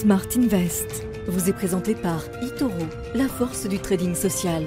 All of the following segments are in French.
Smart Invest vous est présenté par eToro, la force du trading social.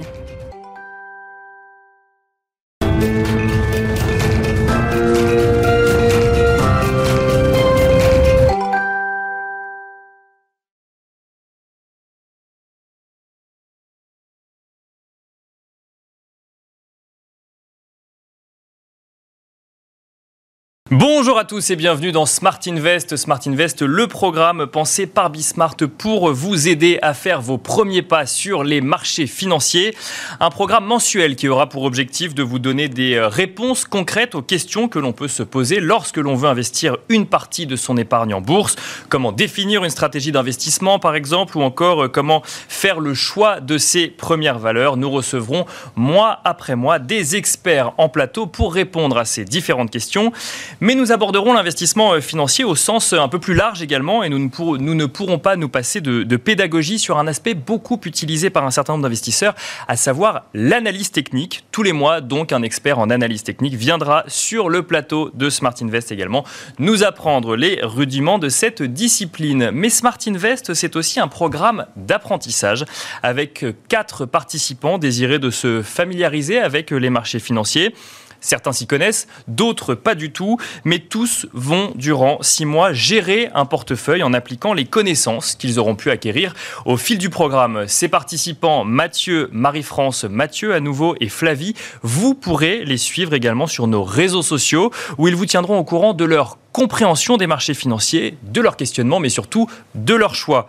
Bonjour à tous et bienvenue dans Smart Invest. Smart Invest, le programme pensé par Bismart pour vous aider à faire vos premiers pas sur les marchés financiers. Un programme mensuel qui aura pour objectif de vous donner des réponses concrètes aux questions que l'on peut se poser lorsque l'on veut investir une partie de son épargne en bourse. Comment définir une stratégie d'investissement par exemple ou encore comment faire le choix de ses premières valeurs. Nous recevrons mois après mois des experts en plateau pour répondre à ces différentes questions. Mais nous aborderons l'investissement euh, financier au sens euh, un peu plus large également et nous ne, pourrons, pas nous passer de, de, pédagogie sur un aspect beaucoup utilisé par un certain nombre d'investisseurs, à savoir l'analyse technique. Tous les mois, donc, un expert en analyse technique viendra sur le plateau de Smart Invest également nous apprendre les rudiments de cette discipline. Mais Smart Invest, c'est aussi un programme d'apprentissage avec quatre participants désirés de se familiariser avec les marchés financiers. Certains s'y connaissent, d'autres pas du tout, mais tous vont durant six mois gérer un portefeuille en appliquant les connaissances qu'ils auront pu acquérir au fil du programme. Ces participants, Mathieu, Marie-France, Mathieu à nouveau et Flavie, vous pourrez les suivre également sur nos réseaux sociaux où ils vous tiendront au courant de leur compréhension des marchés financiers, de leurs questionnements, mais surtout de leurs choix.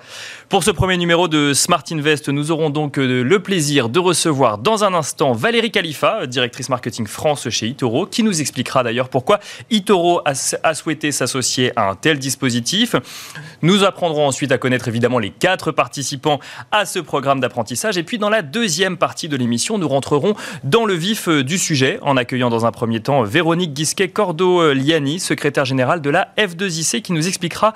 Pour ce premier numéro de Smart Invest, nous aurons donc euh, le plaisir de recevoir dans un instant Valérie Khalifa, directrice marketing France chez Itoro, qui nous expliquera d'ailleurs pourquoi Itoro a, souhaité s'associer à un tel dispositif. Nous apprendrons ensuite à connaître évidemment les quatre participants à ce programme d'apprentissage. Et puis dans la deuxième partie de l'émission, nous rentrerons dans le vif euh, du sujet en accueillant dans un premier temps Véronique Guisquet-Cordo-Liani, secrétaire générale de la F2IC, qui nous expliquera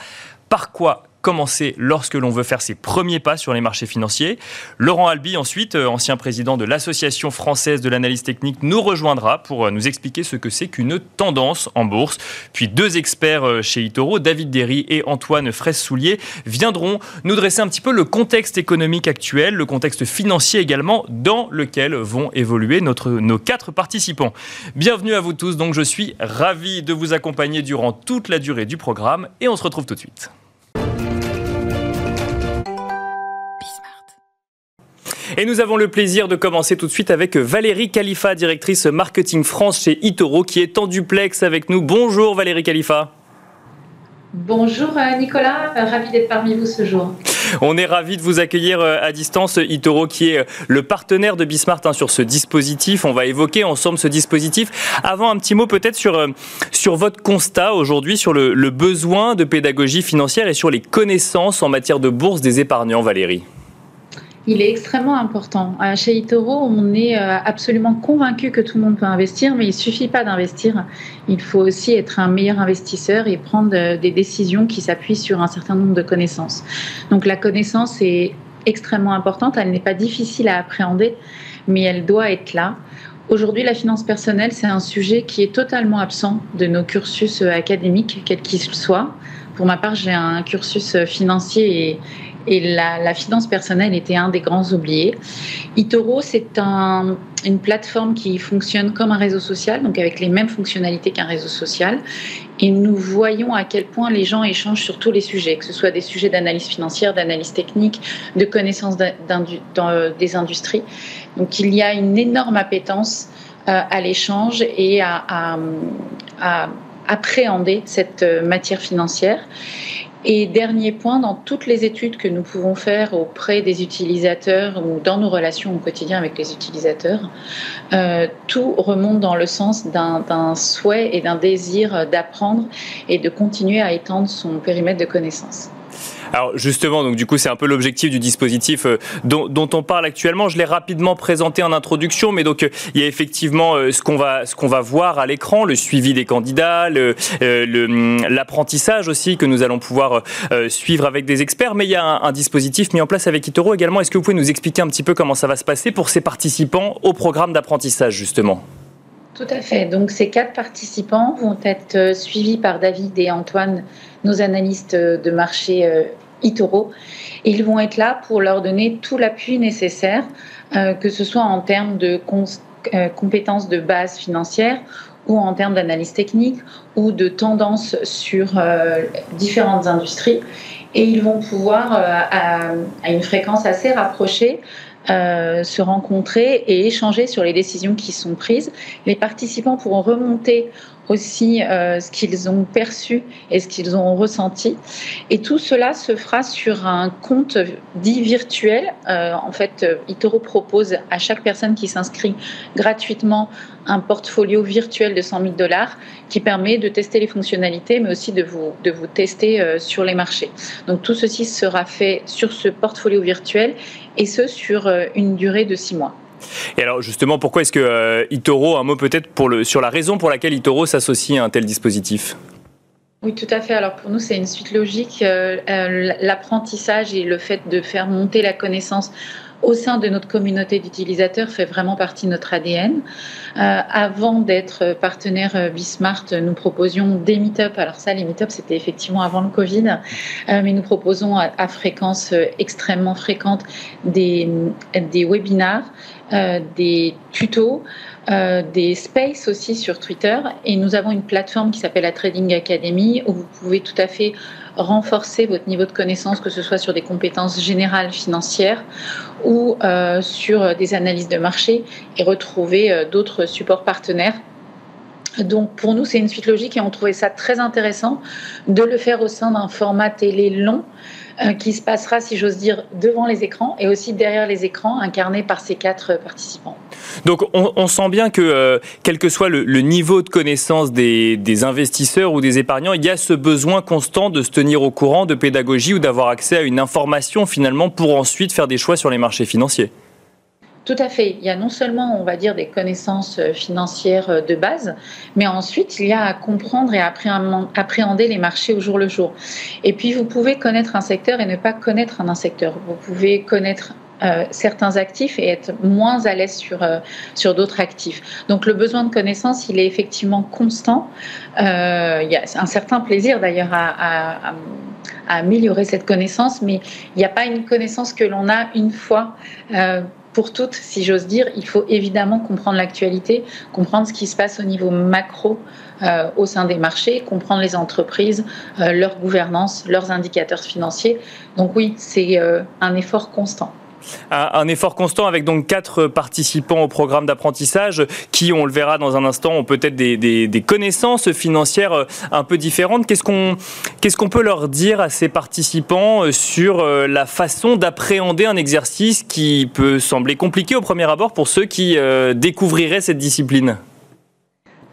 par quoi commencer lorsque l'on veut faire ses premiers pas sur les marchés financiers. Laurent Albi, ensuite, euh, ancien président de l'Association française de l'analyse technique, nous rejoindra pour euh, nous expliquer ce que c'est qu'une tendance en bourse. Puis deux experts euh, chez Itoro, David Derry et Antoine Fraisse-Soulier, viendront nous dresser un petit peu le contexte économique actuel, le contexte financier également, dans lequel vont évoluer notre, nos quatre participants. Bienvenue à vous tous, donc je suis ravi de vous accompagner durant toute la durée du programme et on se retrouve tout de suite. Et nous avons le plaisir de commencer tout de suite avec Valérie Khalifa, directrice marketing France chez Itoro, qui est en duplex avec nous. Bonjour Valérie Khalifa. Bonjour euh, Nicolas, euh, ravi d'être parmi vous ce jour. On est ravi de vous accueillir euh, à distance, Itoro, qui est le partenaire de Bismart hein, sur ce dispositif. On va évoquer ensemble ce dispositif. Avant, un petit mot peut-être sur, sur votre constat aujourd'hui, sur le, le besoin de pédagogie financière et sur les connaissances en matière de bourse des épargnants, Valérie il est extrêmement important. Chez Itoro, on est euh, absolument convaincu que tout le monde peut investir, mais il ne suffit pas d'investir. Il faut aussi être un meilleur investisseur et prendre euh, des décisions qui s'appuient sur un certain nombre de connaissances. Donc la connaissance est extrêmement importante. Elle n'est pas difficile à appréhender, mais elle doit être là. Aujourd'hui, la finance personnelle, c'est un sujet qui est totalement absent de nos cursus euh, académiques, quels qu'ils soient. Pour ma part, j'ai un cursus financier et, et la, finance personnelle était un des grands oubliés. Itoro, c'est un, une plateforme qui fonctionne comme un réseau social, donc avec les mêmes fonctionnalités qu'un réseau social. Et nous voyons à quel point les gens échangent sur tous les sujets, que ce soit des sujets d'analyse financière, d'analyse technique, de connaissance des industries. Donc il y a une énorme appétence euh, à l'échange et à, à appréhender cette euh, matière financière. Et dernier point, dans toutes les études que nous pouvons faire auprès des utilisateurs ou dans nos relations au quotidien avec les utilisateurs, euh, tout remonte dans le sens d'un souhait et d'un désir d'apprendre et de continuer à étendre son périmètre de connaissances. Alors justement, donc du coup, c'est un peu l'objectif du dispositif euh, dont, on parle actuellement. Je l'ai rapidement présenté en introduction, mais donc euh, il y a effectivement euh, ce qu'on va voir à l'écran, le suivi des candidats, hum, l'apprentissage aussi que nous allons pouvoir suivre avec des experts. Mais il y a un, dispositif mis en place avec Itoro également. Est-ce que vous pouvez nous expliquer un petit peu comment ça va se passer pour ces participants au programme d'apprentissage justement? Tout à fait. Donc ces quatre participants vont être suivis par David et Antoine, nos analystes de marché Itoro. Et ils vont être là pour leur donner tout l'appui nécessaire, que ce soit en termes de compétences de base financière ou en termes d'analyse technique ou de tendances sur différentes industries. Et ils vont pouvoir, à, une fréquence assez rapprochée, euh, se rencontrer et échanger sur les décisions qui sont prises. Les participants pourront remonter aussi euh, ce qu'ils ont perçu et ce qu'ils ont ressenti. Et tout cela se fera sur un compte dit virtuel. Euh, en fait, Itoro propose à chaque personne qui s'inscrit gratuitement un portfolio virtuel de 100 000 dollars qui permet de tester les fonctionnalités, mais aussi de vous, de vous tester euh, sur les marchés. Donc tout ceci sera fait sur ce portfolio virtuel et ce sur euh, une durée de six mois. Et alors justement, pourquoi est-ce que euh, Itoro, un mot peut-être sur la raison pour laquelle Itoro s'associe à un tel dispositif? Oui, tout à fait. Alors pour nous, c'est une suite logique. L'apprentissage et le fait de faire monter la connaissance au sein de notre communauté d'utilisateurs fait vraiment partie de notre ADN. Euh, avant d'être partenaire euh, Bismart, nous proposions des meet-up. Alors ça, les meet-up, c'était effectivement avant le Covid, euh, mais nous proposons à, fréquence extrêmement fréquente des, des webinars, des tutos. des spaces aussi sur Twitter et nous avons une plateforme qui s'appelle la Trading Academy où vous pouvez tout à fait renforcer votre niveau de connaissance, que ce soit sur des compétences générales financières ou euh, sur des analyses de marché et retrouver euh, d'autres supports partenaires. Donc pour nous, c'est une suite logique et on trouvait ça très intéressant de le faire au sein d'un format télé long qui se passera, si j'ose dire, devant les écrans et aussi derrière les écrans, incarné par ces quatre participants. Donc on, sent bien que, euh, quel que soit le, niveau de connaissance des, investisseurs ou des épargnants, il y a ce besoin constant de se tenir au courant, de pédagogie ou d'avoir accès à une information finalement pour ensuite faire des choix sur les marchés financiers. Tout à fait. Il y a non seulement, on va dire, des connaissances euh, financières euh, de base, mais ensuite, il y a à comprendre et à appréhender les marchés au jour le jour. Et puis, vous pouvez connaître un secteur et ne pas connaître un secteur. Vous pouvez connaître euh, certains actifs et être moins à l'aise sur, sur d'autres actifs. Donc le besoin de connaissance, il est effectivement constant. il y a un certain plaisir d'ailleurs à, à, améliorer cette connaissance, mais il n'y a pas une connaissance que l'on a une fois pour toutes, si j'ose dire, il faut évidemment comprendre l'actualité, comprendre ce qui se passe au niveau macro euh, au sein des marchés, comprendre les entreprises, euh, leur gouvernance, leurs indicateurs financiers. Donc oui, c'est euh, un effort constant. Un, effort constant avec donc quatre participants au programme d'apprentissage qui, on le verra dans un instant, ont peut-être des, connaissances financières euh, un peu différentes. Qu'est-ce qu'on peut leur dire à ces participants euh, sur euh, la façon d'appréhender un exercice qui peut sembler compliqué au premier abord pour ceux qui découvriraient cette discipline?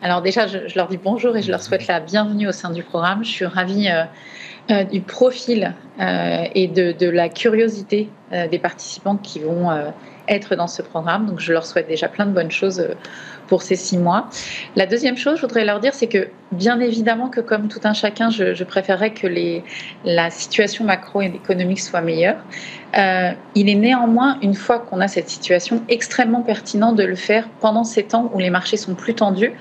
Alors déjà, je, leur dis bonjour et je leur souhaite la bienvenue au sein du programme. Je suis ravie du profil euh, et de, la curiosité euh, des participants qui vont être dans ce programme. Donc, je leur souhaite déjà plein de bonnes choses pour ces six mois. La deuxième chose, je voudrais leur dire, c'est que bien évidemment que comme tout un chacun, je, préférerais que la situation macro et économique soit meilleure. il est néanmoins, une fois qu'on a cette situation, extrêmement pertinent de le faire pendant ces temps où les marchés sont plus tendus,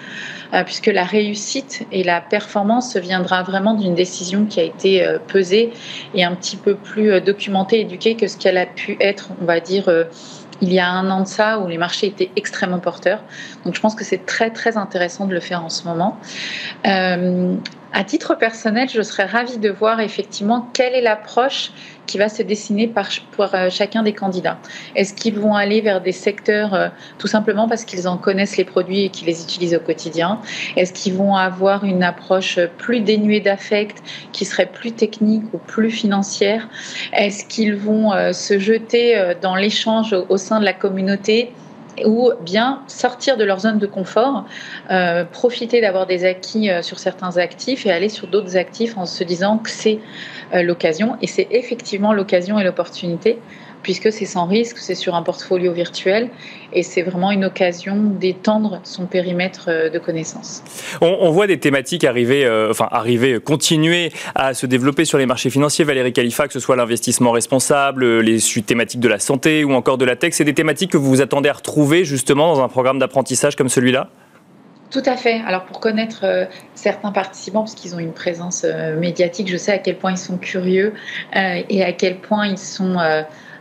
euh, puisque la réussite et la performance viendra vraiment d'une décision qui a été euh, pesée et un petit peu plus euh, documentée, éduquée que ce qu'elle a pu être, on va dire, il y a un an de ça où les marchés étaient extrêmement porteurs. Donc je pense que c'est très très intéressant de le faire en ce moment. À titre personnel, je serais ravie de voir effectivement quelle est l'approche qui va se dessiner pour euh, chacun des candidats. Est-ce qu'ils vont aller vers des secteurs euh, tout simplement parce qu'ils en connaissent les produits et qu'ils les utilisent au quotidien? Est-ce qu'ils vont avoir une approche plus dénuée d'affect, qui serait plus technique ou plus financière? Est-ce qu'ils vont euh, se jeter dans l'échange au sein de la communauté ou bien sortir de leur zone de confort, euh, profiter d'avoir des acquis euh, sur certains actifs et aller sur d'autres actifs en se disant que c'est euh, l'occasion. Et c'est effectivement l'occasion et l'opportunité puisque c'est sans risque, c'est sur un portfolio virtuel et c'est vraiment une occasion d'étendre son périmètre euh, de connaissances. On, voit des thématiques arriver, euh, enfin arriver, continuer à se développer sur les marchés financiers. Valérie Khalifa, que ce soit l'investissement responsable, les thématiques de la santé ou encore de la tech, c'est des thématiques que vous vous attendez à retrouver justement dans un programme d'apprentissage comme celui-là? Tout à fait. Alors pour connaître euh, certains participants, parce qu'ils ont une présence euh, médiatique, je sais à quel point ils sont curieux euh, et à quel point ils sont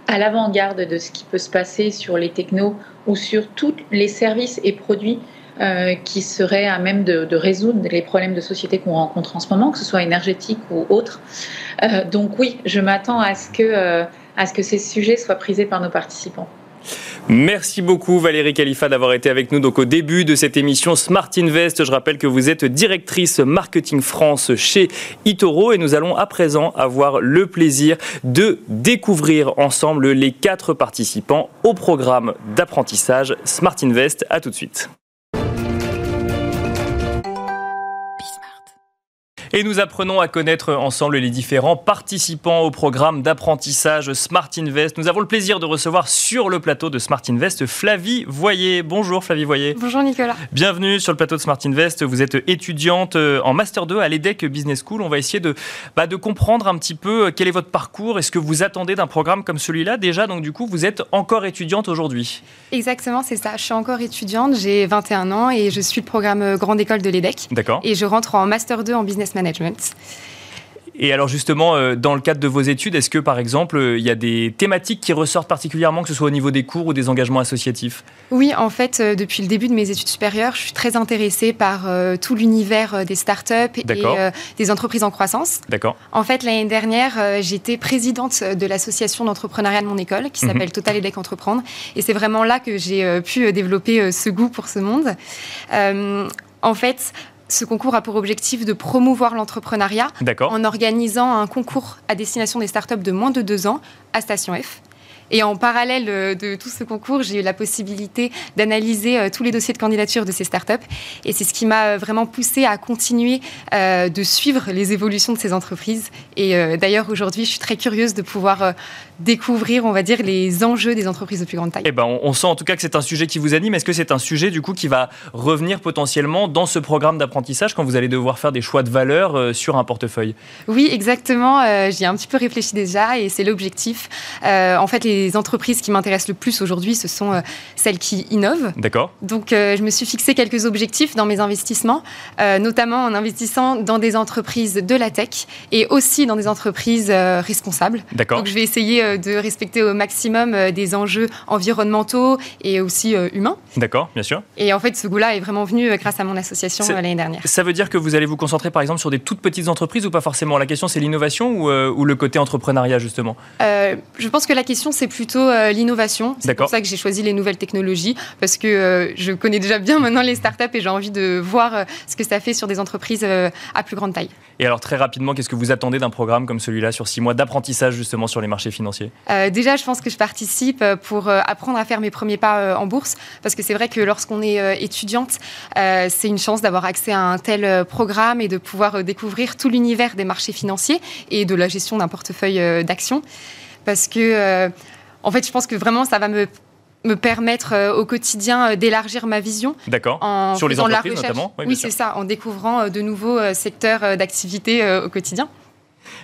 à l'avant-garde de ce qui peut se passer sur les technos ou sur tous les services et produits qui seraient à même de, résoudre les problèmes de société qu'on rencontre en ce moment, que ce soit énergétique ou autre. donc oui, je m'attends que à ce que ces sujets soient prisés par nos participants. Merci beaucoup Valérie Khalifa d'avoir été avec nous donc au début de cette émission Smart Invest. Je rappelle que vous êtes directrice marketing France chez Itoro et nous allons à présent avoir le plaisir de découvrir ensemble les quatre participants au programme d'apprentissage Smart Invest. À tout de suite. Et nous apprenons à connaître ensemble les différents participants au programme d'apprentissage Smart Invest. Nous avons le plaisir de recevoir sur le plateau de Smart Invest Flavie Voyer. Bonjour Flavie Voyer. Bonjour Nicolas. Bienvenue sur le plateau de Smart Invest. Vous êtes étudiante euh, en Master 2 à l'EDEC Business School. On va essayer de, bah, de comprendre un petit peu euh, quel est votre parcours et ce que vous attendez d'un programme comme celui-là. Déjà, donc du coup, vous êtes encore étudiante aujourd'hui. Exactement, c'est ça. Je suis encore étudiante, j'ai 21 ans et je suis le programme euh, Grande École de l'EDEC. D'accord. Et je rentre en Master 2 en Business Management. Et alors justement, euh, dans le cadre de vos études, est-ce que par exemple, euh, il y a des thématiques qui ressortent particulièrement, que ce soit au niveau des cours ou des engagements associatifs? Oui, en fait, euh, depuis le début de mes études supérieures, je suis très intéressée par tout l'univers des startups et des entreprises en croissance. D'accord. En fait, l'année dernière, j'étais présidente de l'association d'entrepreneuriat de mon école qui mhm. s'appelle Total EDEC Entreprendre. Et c'est vraiment là que j'ai pu développer ce goût pour ce monde. en fait, ce concours a pour objectif de promouvoir l'entrepreneuriat en organisant un concours à destination des startups de moins de deux ans à Station F. Et en parallèle euh, de tout ce concours, j'ai eu la possibilité d'analyser euh, tous les dossiers de candidature de ces startups. Et c'est ce qui m'a vraiment poussé à continuer euh, de suivre les évolutions de ces entreprises. Et d'ailleurs, aujourd'hui, je suis très curieuse de pouvoir découvrir, on va dire, les enjeux des entreprises de plus grande taille. Eh ben, on, sent en tout cas que c'est un sujet qui vous anime. Est-ce que c'est un sujet du coup qui va revenir potentiellement dans ce programme d'apprentissage quand vous allez devoir faire des choix de valeur euh, sur un portefeuille? Oui, exactement. Euh, j'y ai un petit peu réfléchi déjà et c'est l'objectif. Euh, en fait, les entreprises qui m'intéressent le plus aujourd'hui, ce sont celles qui innovent. D'accord. Donc, je me suis fixé quelques objectifs dans mes investissements, notamment en investissant dans des entreprises de la tech et aussi dans des entreprises responsables. D'accord. Donc, je vais essayer euh, de respecter au maximum euh, des enjeux environnementaux et aussi euh, humains. D'accord, bien sûr. Et en fait, ce goût-là est vraiment venu grâce à mon association l'année dernière. Ça veut dire que vous allez vous concentrer par exemple sur des toutes petites entreprises ou pas forcément? La question c'est l'innovation ou, ou, le côté entrepreneuriat justement? Je pense que la question c'est plutôt l'innovation. C'est pour ça que j'ai choisi les nouvelles technologies parce que je connais déjà bien maintenant les startups et j'ai envie de voir ce que ça fait sur des entreprises à plus grande taille. Et alors très rapidement, qu'est-ce que vous attendez d'un programme comme celui-là sur six mois d'apprentissage justement sur les marchés financiers? Euh, Déjà, je pense que je participe euh, pour euh, apprendre à faire mes premiers pas en bourse, parce que c'est vrai que lorsqu'on est étudiante, c'est une chance d'avoir accès à un tel programme et de pouvoir découvrir tout l'univers des marchés financiers et de la gestion d'un portefeuille d'actions. Parce que, en fait, je pense que vraiment, ça va me me permettre euh, au quotidien euh, d'élargir ma vision. D'accord. Sur les entreprises notamment. Oui, c'est ça, en découvrant euh, de nouveaux secteurs d'activité au quotidien.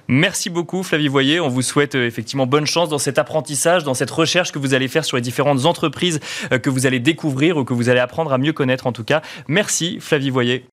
Merci beaucoup Flavie Voyer. On vous souhaite effectivement bonne chance dans cet apprentissage, dans cette recherche que vous allez faire sur les différentes entreprises que vous allez découvrir ou que vous allez apprendre à mieux connaître en tout cas. Merci Flavie Voyer.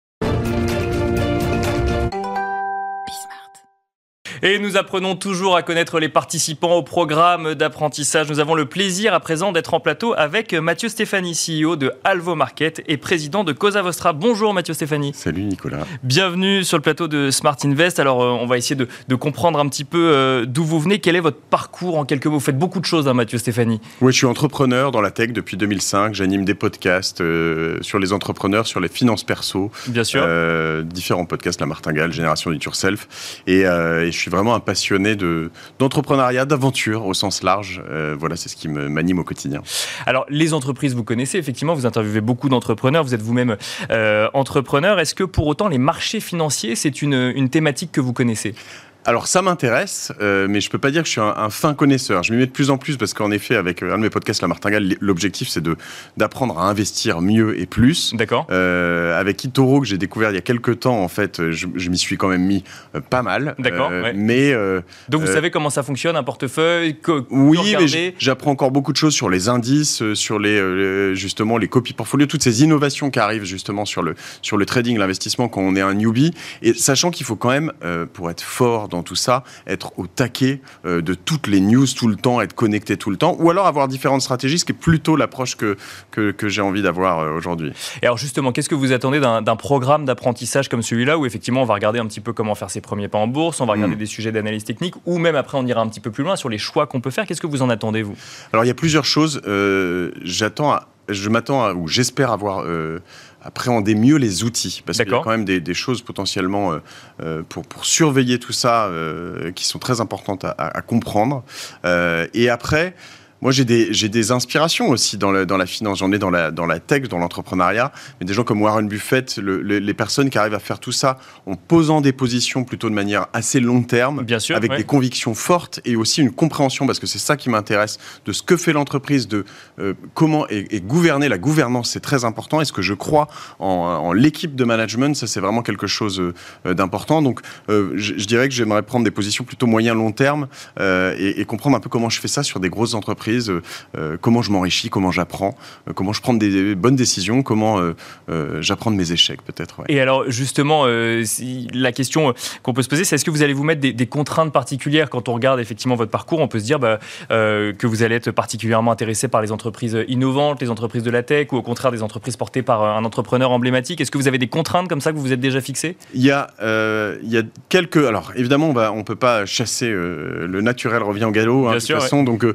Et nous apprenons toujours à connaître les participants au programme d'apprentissage. Nous avons le plaisir à présent d'être en plateau avec Mathieu Stéphanie, CEO de Alvo Market et président de Cosa Vostra. Bonjour Mathieu Stéphanie. Salut Nicolas. Bienvenue sur le plateau de Smart Invest. Alors euh, on va essayer de, comprendre un petit peu euh, d'où vous venez. Quel est votre parcours en quelques mots? Vous faites beaucoup de choses, hein, Mathieu Stéphanie. Oui, je suis entrepreneur dans la tech depuis 2005. J'anime des podcasts euh, sur les entrepreneurs, sur les finances perso. Bien sûr. différents podcasts, La Martingale, Génération du Yourself. Et, et je suis vraiment un passionné de, d'entrepreneuriat, d'aventure au sens large. Euh, voilà, c'est ce qui m'anime au quotidien. Alors, les entreprises, vous connaissez, effectivement, vous interviewez beaucoup d'entrepreneurs, vous êtes vous-même euh, entrepreneur. Est-ce que pour autant, les marchés financiers, c'est une, une thématique que vous connaissez? Alors ça m'intéresse, euh, mais je peux pas dire que je suis un, fin connaisseur. Je m'y mets de plus en plus parce qu'en effet, avec un de mes podcasts, La Martingale, l'objectif c'est de d'apprendre à investir mieux et plus. D'accord. Euh, avec Itoro que j'ai découvert il y a quelques temps, en fait, je, m'y suis quand même mis euh, pas mal. D'accord. Mais donc vous savez comment ça fonctionne un portefeuille Oui, mais j'apprends encore beaucoup de choses sur les indices, sur les justement les copies portfolio, toutes ces innovations qui arrivent justement sur le sur le trading, l'investissement quand on est un newbie, et sachant qu'il faut quand même pour être fort dans tout ça, être au taquet euh, de toutes les news tout le temps, être connecté tout le temps, ou alors avoir différentes stratégies, ce qui est plutôt l'approche que, que, j'ai envie d'avoir euh, aujourd'hui. Et alors justement, qu'est-ce que vous attendez d'un programme d'apprentissage comme celui-là, où effectivement on va regarder un petit peu comment faire ses premiers pas en bourse, on va regarder hmm. des sujets d'analyse technique, ou même après on ira un petit peu plus loin sur les choix qu'on peut faire. Qu'est-ce que vous en attendez, vous? Alors il y a plusieurs choses. Euh, j'attends, je m'attends ou j'espère avoir appréhender mieux les outils. Parce qu'il y a quand même des, choses potentiellement euh, euh, pour, pour, surveiller tout ça euh, qui sont très importantes à, à comprendre. et après, moi, j'ai des, j'ai des inspirations aussi dans, le, dans la finance. J'en ai dans la, dans la tech, dans l'entrepreneuriat. Mais des gens comme Warren Buffett, les personnes qui arrivent à faire tout ça en posant des positions plutôt de manière assez long terme, Bien sûr, avec des convictions fortes et aussi une compréhension, parce que c'est ça qui m'intéresse, de ce que fait l'entreprise, de euh, comment et, gouverner. La gouvernance, c'est très important. Et ce que je crois en, en l'équipe de management, ça, c'est vraiment quelque chose euh, d'important. Donc, euh, je, je, dirais que j'aimerais prendre des positions plutôt moyen-long terme et, et comprendre un peu comment je fais ça sur des grosses entreprises euh, euh, comment je m'enrichis, comment j'apprends, euh, comment je prends des, bonnes décisions, comment j'apprends de mes échecs peut-être. Et alors justement, la question qu'on peut se poser, c'est est-ce que vous allez vous mettre des, contraintes particulières quand on regarde effectivement votre parcours? On peut se dire bah, que vous allez être particulièrement intéressé par les entreprises innovantes, les entreprises de la tech, ou au contraire des entreprises portées par un entrepreneur emblématique. Est-ce que vous avez des contraintes comme ça que vous vous êtes déjà fixées? Il y, a, il y a quelques... Alors évidemment, on ne peut pas chasser le naturel revient au galop, hein, de toute façon, donc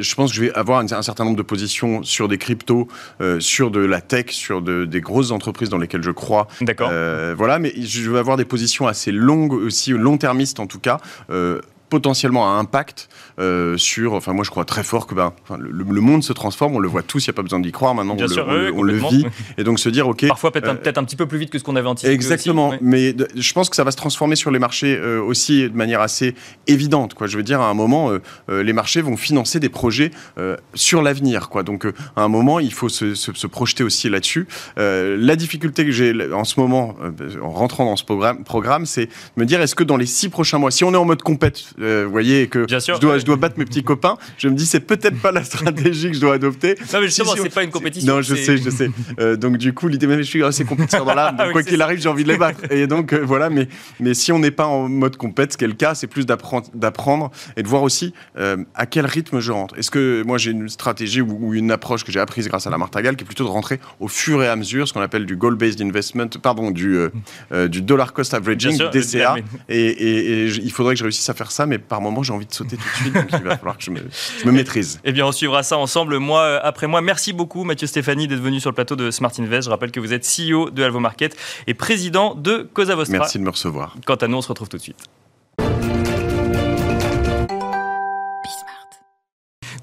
je pense que je vais avoir un, certain nombre de positions sur des cryptos, euh, sur de la tech, sur des grosses entreprises dans lesquelles je crois. D'accord. Euh, voilà, mais je vais avoir des positions assez longues aussi, long-termistes en tout cas. Euh, potentiellement un impact euh, sur. Enfin, moi, je crois très fort que ben, le, monde se transforme. On le voit tous. Il n'y a pas besoin d'y croire. Maintenant, on, le, vit. Et donc se dire, ok. Parfois peut-être un, petit peu plus vite que ce qu'on avait anticipé. Exactement. Mais je pense que ça va se transformer sur les marchés euh, aussi de manière assez évidente. Quoi. Je veux dire, à un moment, euh, les marchés vont financer des projets sur l'avenir. Quoi. Donc, à un moment, il faut se, se, projeter aussi là-dessus. la difficulté que j'ai en ce moment, en rentrant dans ce programme, programme c'est me dire, est-ce que dans les six prochains mois, si on est en mode compète euh, vous voyez que je dois, je dois battre mes petits copains. Je me dis, c'est peut-être pas la stratégie que je dois adopter. Non, mais justement, c'est pas une compétition. Non, je sais, je sais. Euh, donc, du coup, l'idée, même, je suis assez compétiteur dans l'âme. quoi qu'il arrive, j'ai envie de les battre. Et donc, euh, voilà. Mais, mais si on n'est pas en mode compète, ce qui est le cas, c'est plus d'apprendre et de voir aussi à quel rythme je rentre. Est-ce que moi, j'ai une stratégie ou, une approche que j'ai apprise grâce à la Martagal qui est plutôt de rentrer au fur et à mesure, ce qu'on appelle du goal-based investment, pardon, du, du dollar cost averaging, du DCA. Et, et, et, il faudrait que je réussisse à faire ça, mais par moment, j'ai envie de sauter tout de suite, donc il va falloir que je me, je me maîtrise. Eh bien, on suivra ça ensemble, mois euh, après mois. Merci beaucoup, Mathieu Stéphanie, d'être venu sur le plateau de Smart Invest. Je rappelle que vous êtes CEO de Alvo Market et président de Cosa Vostra. Merci de me recevoir. Quant à nous, on se retrouve tout de suite.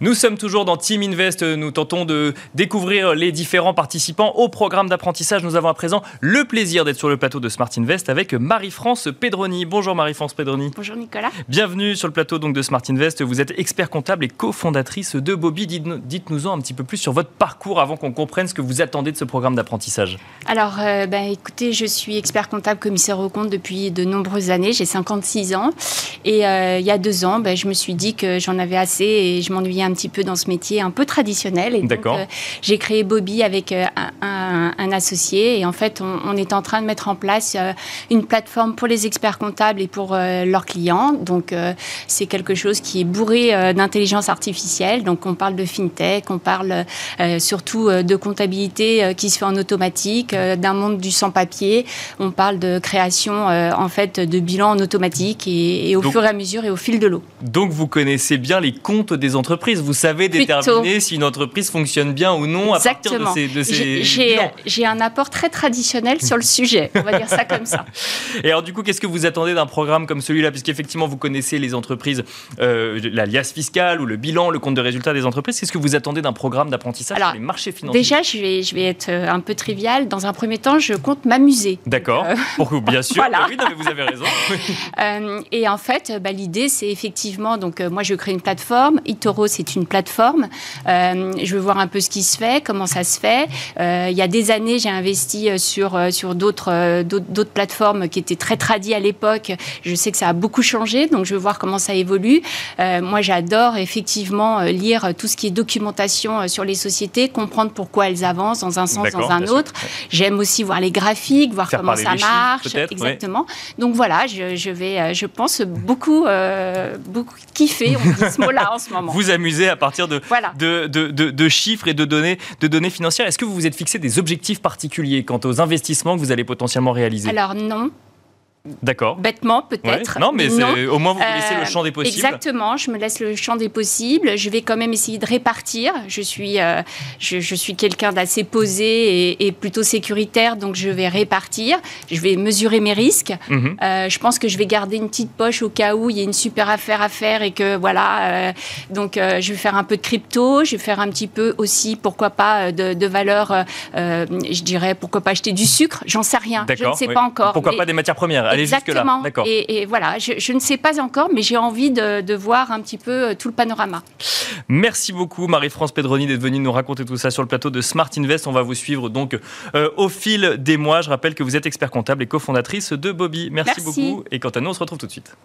Nous sommes toujours dans Team Invest. Nous tentons de découvrir les différents participants au programme d'apprentissage. Nous avons à présent le plaisir d'être sur le plateau de Smart Invest avec Marie-France Pedroni. Bonjour Marie-France Pedroni. Bonjour Nicolas. Bienvenue sur le plateau donc de Smart Invest. Vous êtes expert comptable et cofondatrice de Bobby. Dites-nous-en un petit peu plus sur votre parcours avant qu'on comprenne ce que vous attendez de ce programme d'apprentissage. Alors, euh, bah, écoutez, je suis expert comptable commissaire au compte depuis de nombreuses années. J'ai 56 ans. Et euh, il y a deux ans, bah, je me suis dit que j'en avais assez et je m'ennuyais un petit peu dans ce métier un peu traditionnel. Et donc, euh, j'ai créé Bobby avec euh, un, associé. Et en fait, on, est en train de mettre en place euh, une plateforme pour les experts comptables et pour leurs clients. Donc, c'est quelque chose qui est bourré d'intelligence artificielle. Donc, on parle de fintech, on parle surtout de comptabilité qui se fait en automatique, d'un monde du sans-papier. On parle de création, en fait, de bilan en automatique et, au fur et à mesure et au fil de l'eau. Donc, vous connaissez bien les comptes des entreprises entreprise. Vous savez déterminer si une entreprise fonctionne bien ou non à partir de ces, de ces J'ai un apport très traditionnel sur le sujet. On va dire ça comme ça. Et alors, du coup, qu'est-ce que vous attendez d'un programme comme celui-là? Puisqu'effectivement, vous connaissez les entreprises, euh, l'alias fiscal ou le bilan, le compte de résultat des entreprises. Qu'est-ce que vous attendez d'un programme d'apprentissage sur les marchés financiers? Déjà, je vais, je vais être euh, un peu trivial. Dans un premier temps, je compte m'amuser. D'accord. Euh... Pour bien sûr. voilà. Oui, non, mais vous avez raison. euh, et en fait, bah, l'idée, c'est effectivement, donc euh, moi, je crée une plateforme. Itoro, c'est une plateforme. Euh, je veux voir un peu ce qui se fait, comment ça se fait. il y a des années, j'ai investi sur, sur d'autres, d'autres plateformes qui étaient très tradies à l'époque. Je sais que ça a beaucoup changé, donc je veux voir comment ça évolue. moi, j'adore effectivement lire tout ce qui est documentation sur les sociétés, comprendre pourquoi elles avancent dans un sens, dans un autre. J'aime aussi voir les graphiques, voir comment ça marche. Exactement. Donc voilà, je, je, vais, je pense, beaucoup, euh, beaucoup kiffer, on dit ce mot-là en ce moment. Vous amusez à partir de, voilà. de, de, de, de, chiffres et de données, de données financières. Est-ce que vous vous êtes fixé des objectifs particuliers quant aux investissements que vous allez potentiellement réaliser? Alors non, D'accord. Bêtement, peut-être. Non, mais au moins vous vous laissez le champ des possibles. Exactement, je me laisse le champ des possibles. Je vais quand même essayer de répartir. Je suis, euh, je, je, suis quelqu'un d'assez posé et, et, plutôt sécuritaire, donc je vais répartir. Je vais mesurer mes risques. Mm -hmm. euh, je pense que je vais garder une petite poche au cas où il y a une super affaire à faire et que voilà. Euh, donc euh, je vais faire un peu de crypto. Je vais faire un petit peu aussi, pourquoi pas, de, de valeur. Euh, je dirais, pourquoi pas acheter du sucre. J'en sais rien. Je ne sais oui. pas encore. Pourquoi mais... pas des matières premières Exactement. Et, et, voilà, je, je, ne sais pas encore, mais j'ai envie de, de, voir un petit peu tout le panorama. Merci beaucoup, Marie-France Pedroni, d'être venue nous raconter tout ça sur le plateau de Smart Invest. On va vous suivre donc euh, au fil des mois. Je rappelle que vous êtes expert comptable et cofondatrice de Bobby. Merci, Merci beaucoup. Et quant à nous, on se retrouve tout de suite.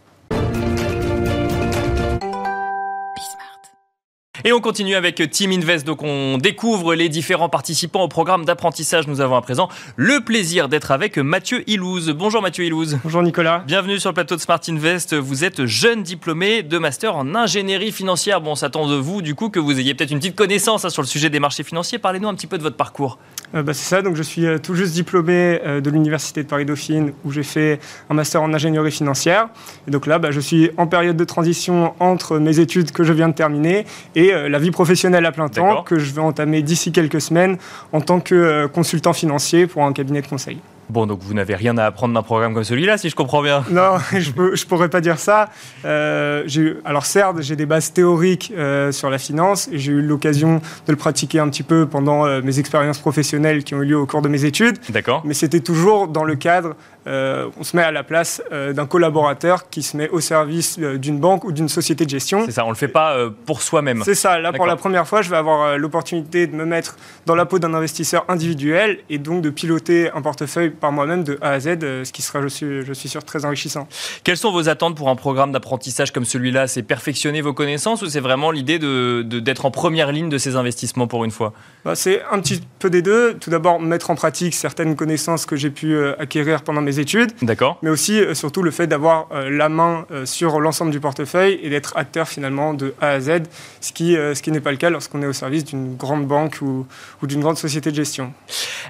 Et on continue avec Team Invest. Donc, on découvre les différents participants au programme d'apprentissage. Nous avons à présent le plaisir d'être avec Mathieu Ilouz. Bonjour Mathieu Ilouz. Bonjour Nicolas. Bienvenue sur le plateau de Smart Invest. Vous êtes jeune diplômé de master en ingénierie financière. Bon, on s'attend de vous, du coup, que vous ayez peut-être une petite connaissance hein, sur le sujet des marchés financiers. Parlez-nous un petit peu de votre parcours. Euh, bah, c'est ça. Donc, je suis euh, tout juste diplômé euh, de l'Université de Paris-Dauphine où j'ai fait un master en ingénierie financière. Et donc là, bah, je suis en période de transition entre mes études que je viens de terminer et la vie professionnelle à plein temps que je vais entamer d'ici quelques semaines en tant que consultant financier pour un cabinet de conseil. Bon, donc vous n'avez rien à apprendre d'un programme comme celui-là, si je comprends bien. Non, je ne pourrais pas dire ça. Euh, alors certes, j'ai des bases théoriques euh, sur la finance et j'ai eu l'occasion de le pratiquer un petit peu pendant euh, mes expériences professionnelles qui ont eu lieu au cours de mes études. D'accord. Mais c'était toujours dans le cadre, euh, on se met à la place d'un collaborateur qui se met au service d'une banque ou d'une société de gestion. C'est ça, on ne le fait pas pour soi-même. C'est ça, là pour la première fois, je vais avoir l'opportunité de me mettre dans la peau d'un investisseur individuel et donc de piloter un portefeuille par moi-même de A à Z, ce qui sera, je suis, je suis sûr, très enrichissant. Quelles sont vos attentes pour un programme d'apprentissage comme celui-là? C'est perfectionner vos connaissances ou c'est vraiment l'idée d'être de, de, en première ligne de ces investissements pour une fois? Bah, C'est un petit peu des deux. Tout d'abord, mettre en pratique certaines connaissances que j'ai pu euh, acquérir pendant mes études. D'accord. Mais aussi, euh, surtout, le fait d'avoir euh, la main euh, sur l'ensemble du portefeuille et d'être acteur finalement de A à Z, ce qui, ce qui n'est pas le cas lorsqu'on est au service d'une grande banque ou, ou d'une grande société de gestion.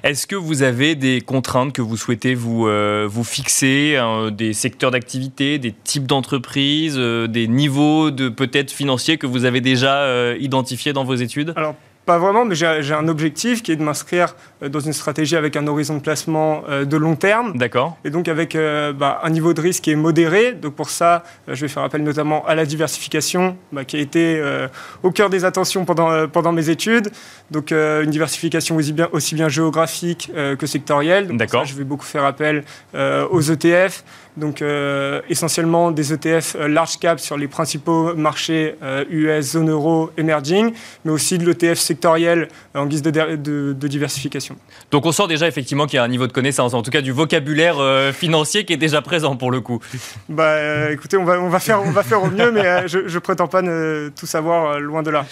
Est-ce que vous avez des contraintes que vous souhaitez vous, euh, vous fixer, hein, des secteurs d'activité, des types d'entreprises, euh, des niveaux de peut-être financiers que vous avez déjà euh, identifiés dans vos études? Alors, pas vraiment, mais j'ai un objectif qui est de m'inscrire dans une stratégie avec un horizon de placement de long terme. D'accord. Et donc avec euh, bah, un niveau de risque qui est modéré. Donc pour ça, euh, je vais faire appel notamment à la diversification, bah, qui a été euh, au cœur des attentions pendant, pendant mes études. Donc une diversification aussi bien, aussi bien géographique que sectorielle. D'accord. Je vais beaucoup faire appel aux ETF. Donc euh, essentiellement des ETF euh, large cap sur les principaux marchés euh, US, zone euro, emerging, mais aussi de l'ETF sectoriel en guise de, de, de, diversification. Donc on sent déjà effectivement qu'il y a un niveau de connaissance, en tout cas du vocabulaire euh, financier qui est déjà présent pour le coup. Bah écoutez, on va, on va, faire, on va faire au mieux, mais je, je prétends pas ne tout savoir loin de là.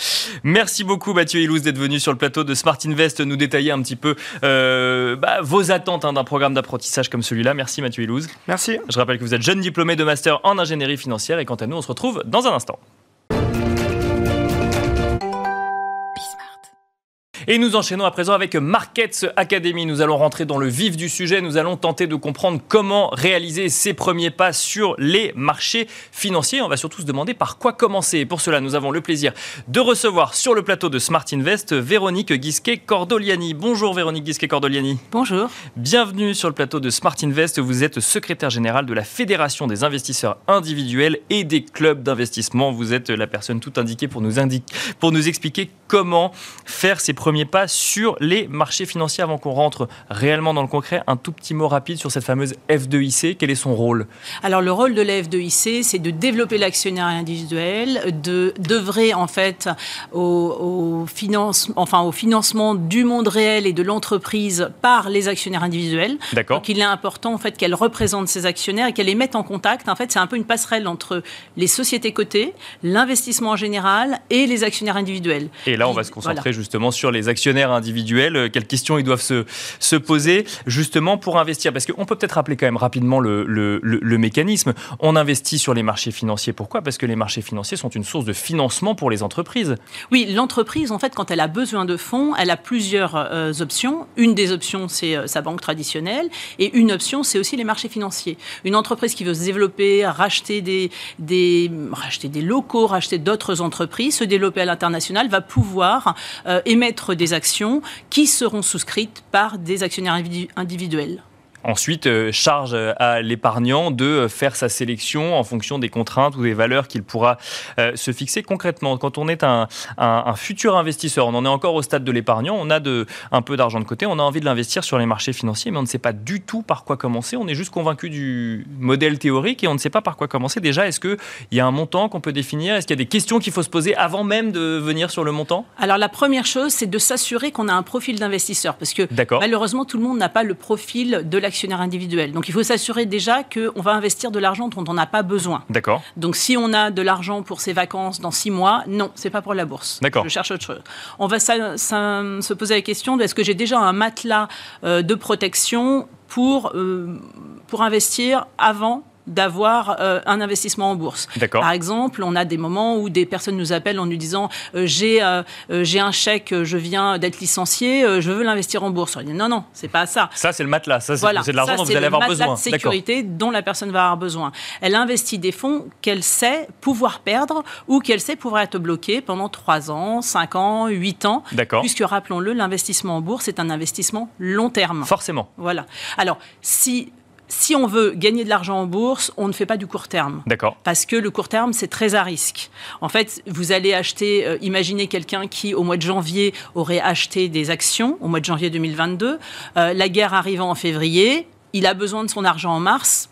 Merci beaucoup Mathieu Ilouz d'être venu sur le plateau de Smart Invest nous détailler un petit peu bah, vos attentes hein, d'un programme d'apprentissage comme celui-là. Merci Mathieu Ilouz. Merci. Je rappelle que vous êtes jeune diplômé de master en ingénierie financière et quant à nous, on se retrouve dans un instant. Et nous enchaînons à présent avec Markets Academy. Nous allons rentrer dans le vif du sujet. Nous allons tenter de comprendre comment réaliser ses premiers pas sur les marchés financiers. On va surtout se demander par quoi commencer. Et pour cela, nous avons le plaisir de recevoir sur le plateau de Smart Invest Véronique Guisquet-Cordoliani. Bonjour Véronique Guisquet-Cordoliani. Bonjour. Bienvenue sur le plateau de Smart Invest. Vous êtes secrétaire général de la Fédération des investisseurs individuels et des clubs d'investissement. Vous êtes la personne tout indiquée pour nous, pour nous expliquer comment faire ses premiers pas sur les marchés financiers avant qu'on rentre réellement dans le concret. Un tout petit mot rapide sur cette fameuse F2IC. Quel est son rôle? Alors le rôle de la F2IC, c'est de développer l'actionnaire individuel, de d'œuvrer en fait au, finance, enfin, au financement du monde réel et de l'entreprise par les actionnaires individuels. D'accord. Donc il est important en fait qu'elle représente ses actionnaires et qu'elle les mette en contact. En fait, c'est un peu une passerelle entre les sociétés cotées, l'investissement en général et les actionnaires individuels. Et là, on va se concentrer justement sur les actionnaires individuels. Euh, quelles questions ils doivent se, se poser justement pour investir Parce qu'on peut peut-être rappeler quand même rapidement le, le, le, mécanisme. On investit sur les marchés financiers. Pourquoi? Parce que les marchés financiers sont une source de financement pour les entreprises. Oui, l'entreprise, en fait, quand elle a besoin de fonds, elle a plusieurs euh, options. Une des options, c'est euh, sa banque traditionnelle. Et une option, c'est aussi les marchés financiers. Une entreprise qui veut se développer, racheter des, des, racheter des locaux, racheter d'autres entreprises, se développer à l'international, va pouvoir émettre des actions qui seront souscrites par des actionnaires individuels. Ensuite, euh, charge à l'épargnant de euh, faire sa sélection en fonction des contraintes ou des valeurs qu'il pourra euh, se fixer concrètement. Quand on est un, futur investisseur, on en est encore au stade de l'épargnant, on a de, un peu d'argent de côté, on a envie de l'investir sur les marchés financiers, mais on ne sait pas du tout par quoi commencer. On est juste convaincu du modèle théorique et on ne sait pas par quoi commencer. Déjà, est-ce qu'il y a un montant qu'on peut définir? Est-ce qu'il y a des questions qu'il faut se poser avant même de venir sur le montant? Alors la première chose, c'est de s'assurer qu'on a un profil d'investisseur, parce que malheureusement, tout le monde n'a pas le profil de la individuel. Donc il faut s'assurer déjà qu'on va investir de l'argent dont on n'a pas besoin. D'accord. Donc si on a de l'argent pour ses vacances dans six mois, non, c'est pas pour la bourse. D'accord. Je cherche autre chose. On va se poser la question de est-ce que j'ai déjà un matelas euh, de protection pour, euh, pour investir avant d'avoir euh, un investissement en bourse. Par exemple, on a des moments où des personnes nous appellent en nous disant euh, j'ai euh, j'ai un chèque, je viens d'être licencié, je veux l'investir en bourse. On dit non non, c'est pas ça. Ça c'est le matelas, ça c'est de l'argent dont vous allez avoir besoin. C'est de sécurité dont la personne va avoir besoin. Elle investit des fonds qu'elle sait pouvoir perdre ou qu'elle sait pouvoir être bloquée pendant 3 ans, 5 ans, 8 ans. D'accord. Puisque rappelons-le, l'investissement en bourse est un investissement long terme. Forcément. Voilà. Alors si si on veut gagner de l'argent en bourse, on ne fait pas du court terme. D'accord. Parce que le court terme, c'est très à risque. En fait, vous allez acheter, euh, imaginez quelqu'un qui, au mois de janvier, aurait acheté des actions, au mois de janvier 2022. Euh, la guerre arrivant en février, il a besoin de son argent en mars.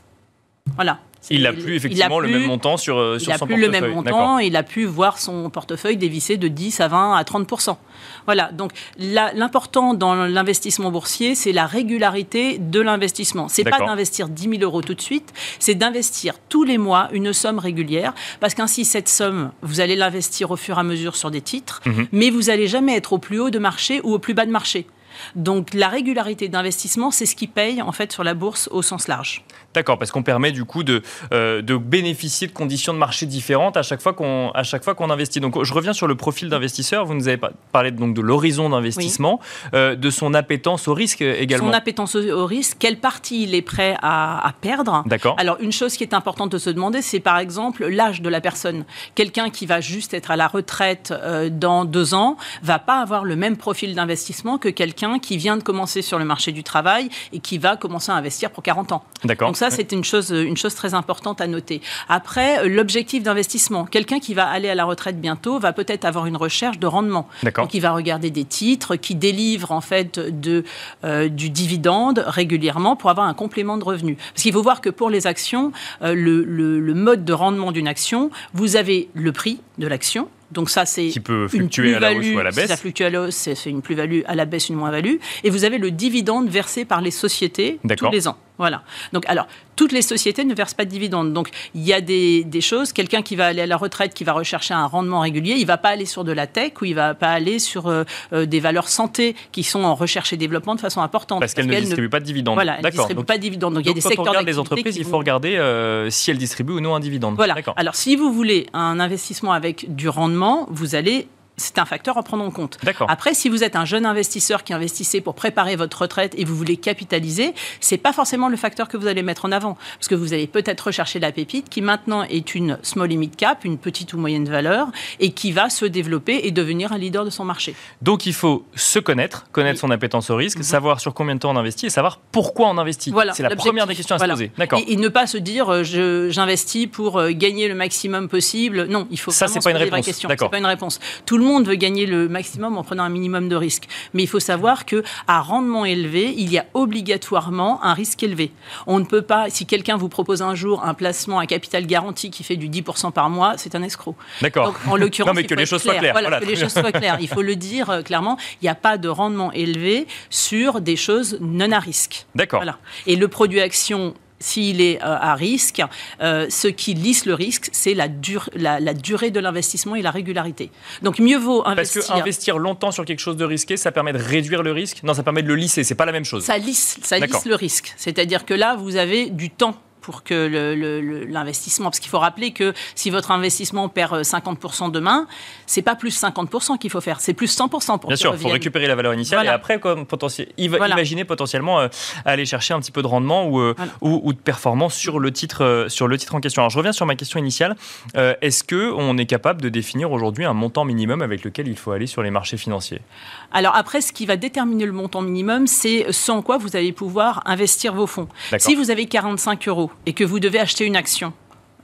Voilà. Il n'a plus effectivement le même montant sur, euh, sur son portefeuille. Il n'a plus le même montant, il a pu voir son portefeuille dévisser de 10 à 20 à 30% Voilà, donc l'important dans l'investissement boursier, c'est la régularité de l'investissement. C'est pas d'investir 10 000 euros tout de suite, c'est d'investir tous les mois une somme régulière, parce qu'ainsi cette somme, vous allez l'investir au fur et à mesure sur des titres, mhm. mais vous n'allez jamais être au plus haut de marché ou au plus bas de marché. Donc la régularité d'investissement, c'est ce qui paye en fait sur la bourse au sens large. D'accord, parce qu'on permet du coup de, euh, de bénéficier de conditions de marché différentes à chaque fois qu'on à chaque fois qu'on investit. Donc je reviens sur le profil d'investisseur. Vous nous avez parlé donc de l'horizon d'investissement, euh, de son appétence au risque également. Son appétence au risque, quelle partie il est prêt à, à perdre. D'accord. Alors une chose qui est importante de se demander, c'est par exemple l'âge de la personne. Quelqu'un qui va juste être à la retraite euh, dans deux ans va pas avoir le même profil d'investissement que quelqu'un qui vient de commencer sur le marché du travail et qui va commencer à investir pour 40 ans. D'accord. Donc ça c'est une chose, une chose très importante à noter. Après, euh, l'objectif d'investissement. Quelqu'un qui va aller à la retraite bientôt va peut-être avoir une recherche de rendement. Donc, il va regarder des titres qui délivrent en fait de, euh, du dividende régulièrement pour avoir un complément de revenu. Parce qu'il faut voir que pour les actions, euh, le, le mode de rendement d'une action, vous avez le prix de l'action, donc ça, c'est qui peut fluctuer à la hausse ou à la baisse. ça fluctue à la hausse, c'est une plus-value à la baisse, une moins-value. Et vous avez le dividende versé par les sociétés tous les ans. Voilà. Donc, alors, toutes les sociétés ne versent pas de dividendes. Donc, il y a des, des choses. Quelqu'un qui va aller à la retraite, qui va rechercher un rendement régulier, il ne va pas aller sur de la tech ou il ne va pas aller sur euh, euh, des valeurs santé qui sont en recherche et développement de façon importante. Parce, qu'elles ne distribuent pas de dividendes. Voilà, elles ne distribuent pas de dividendes. Donc, il y a des secteurs quand on regarde les entreprises, il faut regarder euh, si elles distribuent ou non un dividende. Voilà. Alors, si vous voulez un investissement avec du rendement, vous allez c'est un facteur à prendre en compte. Après, si vous êtes un jeune investisseur qui investissait pour préparer votre retraite et vous voulez capitaliser, c'est pas forcément le facteur que vous allez mettre en avant, parce que vous allez peut-être rechercher la pépite qui maintenant est une small limit cap, une petite ou moyenne valeur, et qui va se développer et devenir un leader de son marché. Donc il faut se connaître, connaître son appétence au risque, Mhm. savoir sur combien de temps on investit et savoir pourquoi on investit. Voilà, c'est la première des questions à Voilà. se poser. D'accord. Et, et ne pas se dire euh, j'investis pour euh, gagner le maximum possible. Non, il faut Ça, c'est pas une réponse. question. D'accord. C'est pas une réponse. Tout le monde veut gagner le maximum en prenant un minimum de risque, mais il faut savoir que à rendement élevé, il y a obligatoirement un risque élevé. On ne peut pas, si quelqu'un vous propose un jour un placement à capital garanti qui fait du 10% par mois, c'est un escroc. D'accord. En l'occurrence, Non, mais que les choses soient claires. Voilà, Voilà, que les choses soient claires. Il faut le dire euh, clairement. Il n'y a pas de rendement élevé sur des choses non à risque. D'accord. Voilà. Et le produit action, s'il est euh, à risque, euh, ce qui lisse le risque, c'est la, dur- la, la durée de l'investissement et la régularité. Donc mieux vaut Parce investir. que investir longtemps sur quelque chose de risqué, ça permet de réduire le risque. Non, ça permet de le lisser. C'est pas la même chose. Ça lisse, ça lisse le risque. C'est-à-dire que là, vous avez du temps pour que l'investissement, parce qu'il faut rappeler que si votre investissement perd euh, 50% demain, c'est pas plus 50% qu'il faut faire, c'est plus 100% pour Bien qu'il sûr, il faut récupérer la valeur initiale Voilà. et après, comme potentiel, iva- Voilà. imaginer potentiellement euh, aller chercher un petit peu de rendement ou, euh, Voilà. ou, ou de performance sur le titre, euh, sur le titre en question. Alors, je reviens sur ma question initiale. Euh, Est-ce que on est capable de définir aujourd'hui un montant minimum avec lequel il faut aller sur les marchés financiers? Alors après, ce qui va déterminer le montant minimum, c'est ce en quoi vous allez pouvoir investir vos fonds. Si vous avez 45 euros et que vous devez acheter une action,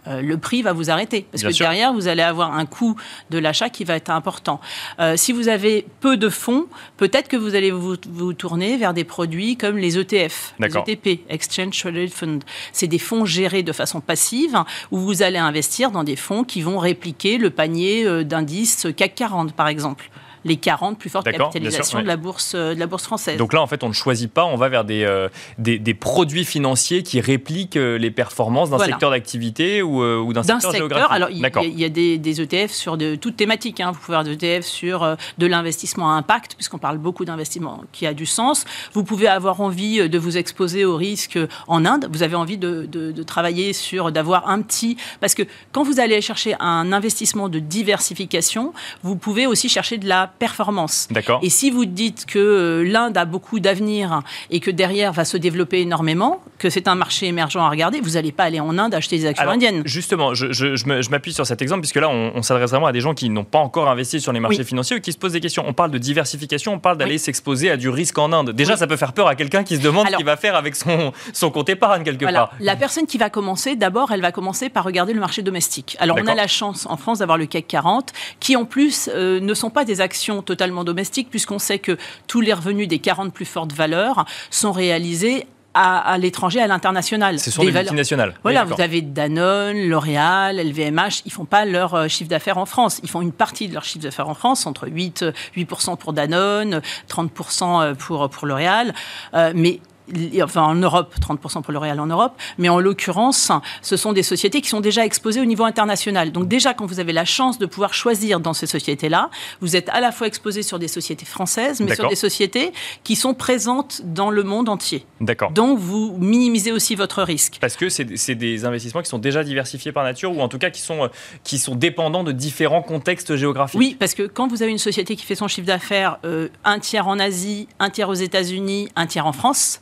euh, le prix va vous arrêter. Parce Bien que sûr. derrière, vous allez avoir un coût de l'achat qui va être important. Euh, si vous avez peu de fonds, peut-être que vous allez vous, vous tourner vers des produits comme les ETF, les. ETP, Exchange Traded Fund. C'est des fonds gérés de façon passive où vous allez investir dans des fonds qui vont répliquer le panier euh, d'indices CAC 40, par exemple. Les 40 plus fortes capitalisations ouais. de, la bourse, euh, de la bourse française. Donc là, en fait, on ne choisit pas, on va vers des, euh, des, des produits financiers qui répliquent euh, les performances d'un Voilà. secteur d'activité ou, euh, ou d'un secteur, secteur. géographique. Alors, il y, a- il y a des, des ETF sur de toutes thématiques. hein. Vous pouvez avoir des ETF sur euh, de l'investissement à impact, puisqu'on parle beaucoup d'investissement qui a du sens. Vous pouvez avoir envie de vous exposer au risque en Inde. Vous avez envie de, de- de travailler sur, d'avoir un petit. Parce que quand vous allez chercher un investissement de diversification, vous pouvez aussi chercher de la performance. Et si vous dites que euh, l'Inde a beaucoup d'avenir et que derrière va se développer énormément, que c'est un marché émergent à regarder, vous n'allez pas aller en Inde acheter des actions Alors, indiennes. Justement, je, m'appuie sur cet exemple puisque là, on, on s'adresse vraiment à des gens qui n'ont pas encore investi sur les marchés Oui. financiers ou qui se posent des questions. On parle de diversification, on parle d'aller Oui. s'exposer à du risque en Inde. Déjà, Oui. ça peut faire peur à quelqu'un qui se demande Alors- ce qu'il va faire avec son, son compte épargne quelque Voilà. part. La personne qui va commencer, d'abord, elle va commencer par regarder le marché domestique. Alors, on a la chance en France d'avoir le CAC 40, qui en plus euh, ne sont pas des actions totalement domestiques, puisqu'on sait que tous les revenus des 40 plus fortes valeurs sont réalisés à, l'étranger, à l'international. Ce sont des, valeurs- multinationales. Voilà, Oui, vous avez Danone, L'Oréal, LVMH, ils font pas leur euh, chiffre d'affaires en France. Ils font une partie de leur chiffre d'affaires en France, entre 8, euh, 8% pour Danone, 30% pour, pour L'Oréal. Euh, mais enfin en Europe, 30% pour L'Oréal en Europe, mais en l'occurrence, ce sont des sociétés qui sont déjà exposées au niveau international. Donc déjà, quand vous avez la chance de pouvoir choisir dans ces sociétés-là, vous êtes à la fois exposé sur des sociétés françaises, mais sur des sociétés qui sont présentes dans le monde entier. D'accord. Donc vous minimisez aussi votre risque. Parce que c'est c'est des investissements qui sont déjà diversifiés par nature ou en tout cas qui sont, euh, qui sont dépendants de différents contextes géographiques. Oui, parce que quand vous avez une société qui fait son chiffre d'affaires euh, un tiers en Asie, un tiers aux États-Unis, un tiers en France,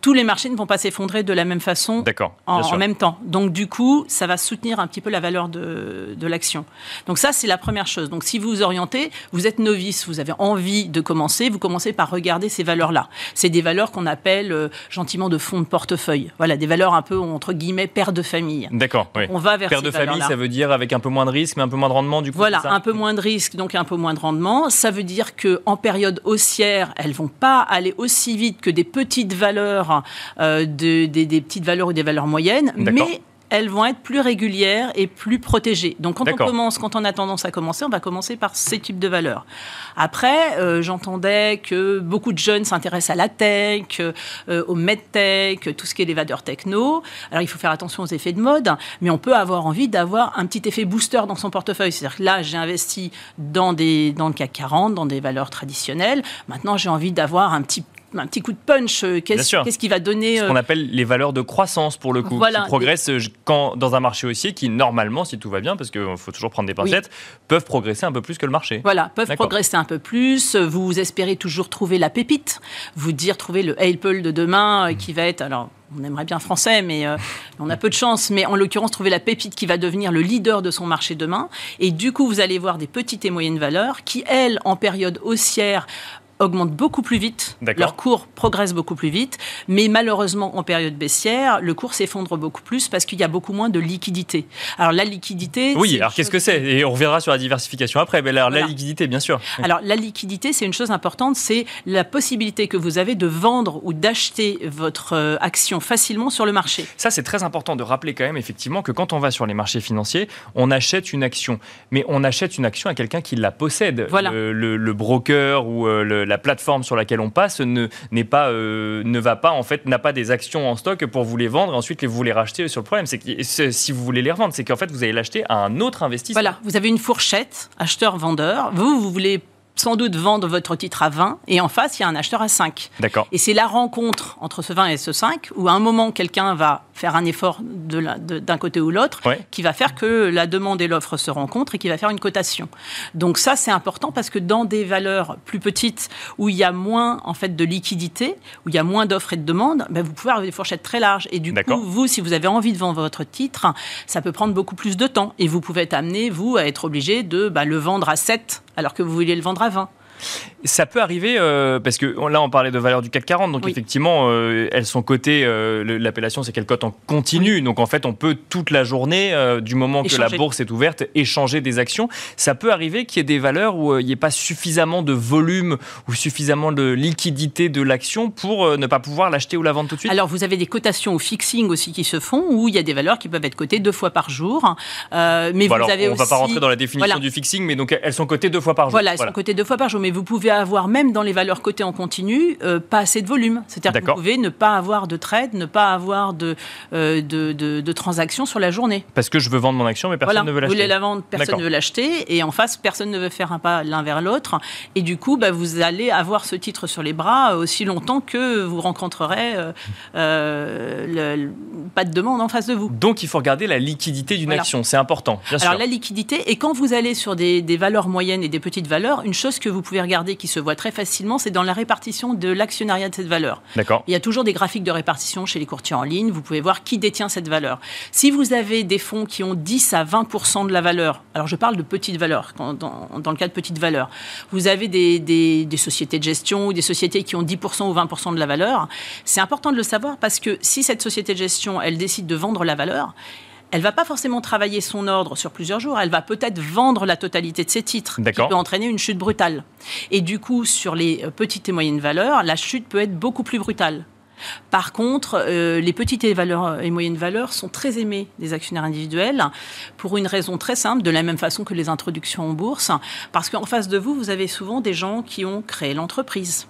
tous les marchés ne vont pas s'effondrer de la même façon en, même temps. Donc du coup, ça va soutenir un petit peu la valeur de, de l'action. Donc ça, c'est la première chose. Donc si vous vous orientez, vous êtes novice, vous avez envie de commencer, vous commencez par regarder ces valeurs-là. C'est des valeurs qu'on appelle euh, gentiment de fonds de portefeuille. Voilà, des valeurs un peu entre guillemets père de famille. D'accord. oui. On va vers Père de famille, ça veut dire avec un peu moins de risque, mais un peu moins de rendement du coup. Voilà, un peu moins de risque, donc un peu moins de rendement. Ça veut dire que en période haussière, elles vont pas aller aussi vite que des petites valeurs, euh, de- des, des petites valeurs ou des valeurs moyennes, mais elles vont être plus régulières et plus protégées. Donc quand on commence, quand on a tendance à commencer, on va commencer par ces types de valeurs. Après, euh, j'entendais que beaucoup de jeunes s'intéressent à la tech, euh, au medtech, tout ce qui est les valeurs techno. Alors il faut faire attention aux effets de mode, mais on peut avoir envie d'avoir un petit effet booster dans son portefeuille. C'est-à-dire que là, j'ai investi dans, des, dans le CAC 40, dans des valeurs traditionnelles. Maintenant, j'ai envie d'avoir un petit un petit coup de punch. Qu'est-ce qui va donner Ce qu'on appelle les valeurs de croissance pour le coup, qui progressent quand, dans un marché haussier qui normalement, si tout va bien, parce qu'il faut toujours prendre des pincettes, peuvent progresser un peu plus que le marché. Voilà, peuvent progresser un peu plus. Vous espérez toujours trouver la pépite, vous dire trouver le Apple de demain qui va être alors on aimerait bien français, mais euh, on a peu de chance. Mais en l'occurrence, trouver la pépite qui va devenir le leader de son marché demain. Et du coup, vous allez voir des petites et moyennes valeurs qui, elles, en période haussière, augmentent beaucoup plus vite, leur cours progresse beaucoup plus vite, mais malheureusement en période baissière, le cours s'effondre beaucoup plus parce qu'il y a beaucoup moins de liquidité. Alors la liquidité... Oui, alors qu'est-ce que c'est? Et on reviendra sur la diversification après, mais alors la liquidité, bien sûr. Alors la liquidité, c'est une chose importante, c'est la possibilité que vous avez de vendre ou d'acheter votre euh, action facilement sur le marché. Ça, c'est très important de rappeler quand même effectivement que quand on va sur les marchés financiers, on achète une action, mais on achète une action à quelqu'un qui la possède. Voilà. Le, broker ou euh, le, la plateforme sur laquelle on passe ne, n'est pas, euh, ne va pas, en fait, n'a pas des actions en stock pour vous les vendre et ensuite vous les racheter sur le problème. C'est que si vous voulez les revendre, c'est qu'en fait, vous allez l'acheter à un autre investisseur. Voilà, vous avez une fourchette, acheteur-vendeur. Vous, vous voulez sans doute vendre votre titre à 20 et en face, il y a un acheteur à 5. D'accord. Et c'est la rencontre entre ce 20 et ce 5 où à un moment, quelqu'un va faire un effort d'un de côté ou l'autre qui va faire que la demande et l'offre se rencontrent et qui va faire une cotation. Donc ça, c'est important parce que dans des valeurs plus petites où il y a moins en fait de liquidité, où il y a moins d'offres et de demandes, ben, vous pouvez avoir des fourchettes très larges. Et du coup, vous, si vous avez envie de vendre votre titre, ça peut prendre beaucoup plus de temps. Et vous pouvez être amené, vous, à être obligé de bah, le vendre à 7 alors que vous vouliez le vendre 20. Ça peut arriver, euh, parce que là on parlait de valeur du CAC 40, donc effectivement euh, elles sont cotées, euh, l'appellation c'est qu'elles cotent en continu, donc en fait on peut toute la journée, du moment que la bourse est ouverte, échanger des actions. Ça peut arriver qu'il y ait des valeurs où il n'y ait pas suffisamment de volume ou suffisamment de liquidité de l'action pour ne pas pouvoir l'acheter ou la vendre tout de suite. Alors vous avez des cotations au fixing aussi qui se font, où il y a des valeurs qui peuvent être cotées deux fois par jour. mais vous avez on ne va pas rentrer dans la définition du fixing, mais donc elles sont cotées deux fois par jour. Voilà, elles sont cotées deux fois par jour, mais vous pouvez avoir, même dans les valeurs cotées en continu, euh, pas assez de volume. C'est-à-dire que vous pouvez ne pas avoir de trade, ne pas avoir de, euh, de, de, transactions sur la journée. Parce que je veux vendre mon action, mais personne ne veut l'acheter. Vous voulez la vendre, personne ne veut l'acheter. Et en face, personne ne veut faire un pas l'un vers l'autre. Et du coup, bah, vous allez avoir ce titre sur les bras aussi longtemps que vous rencontrerez euh, pas de demande en face de vous. Donc, il faut regarder la liquidité d'une action. C'est important, bien Alors, la liquidité, et quand vous allez sur des, des valeurs moyennes et des petites valeurs, une chose que vous pouvez regarder qui se voit très facilement, c'est dans la répartition de l'actionnariat de cette valeur. D'accord. Il y a toujours des graphiques de répartition chez les courtiers en ligne. Vous pouvez voir qui détient cette valeur. Si vous avez des fonds qui ont 10 à 20 de la valeur, alors je parle de petites valeurs, dans, dans le cas de petites valeurs, vous avez des, des, des, sociétés de gestion ou des sociétés qui ont 10 ou 20% de la valeur, c'est important de le savoir parce que si cette société de gestion, elle décide de vendre la valeur, elle va pas forcément travailler son ordre sur plusieurs jours, elle va peut-être vendre la totalité de ses titres, qui peut entraîner une chute brutale. Et du coup, sur les euh, petites et moyennes valeurs, la chute peut être beaucoup plus brutale. Par contre, euh, les petites et, valeurs, et moyennes valeurs sont très aimées des actionnaires individuels pour une raison très simple, de la même façon que les introductions en bourse, parce qu'en face de vous, vous avez souvent des gens qui ont créé l'entreprise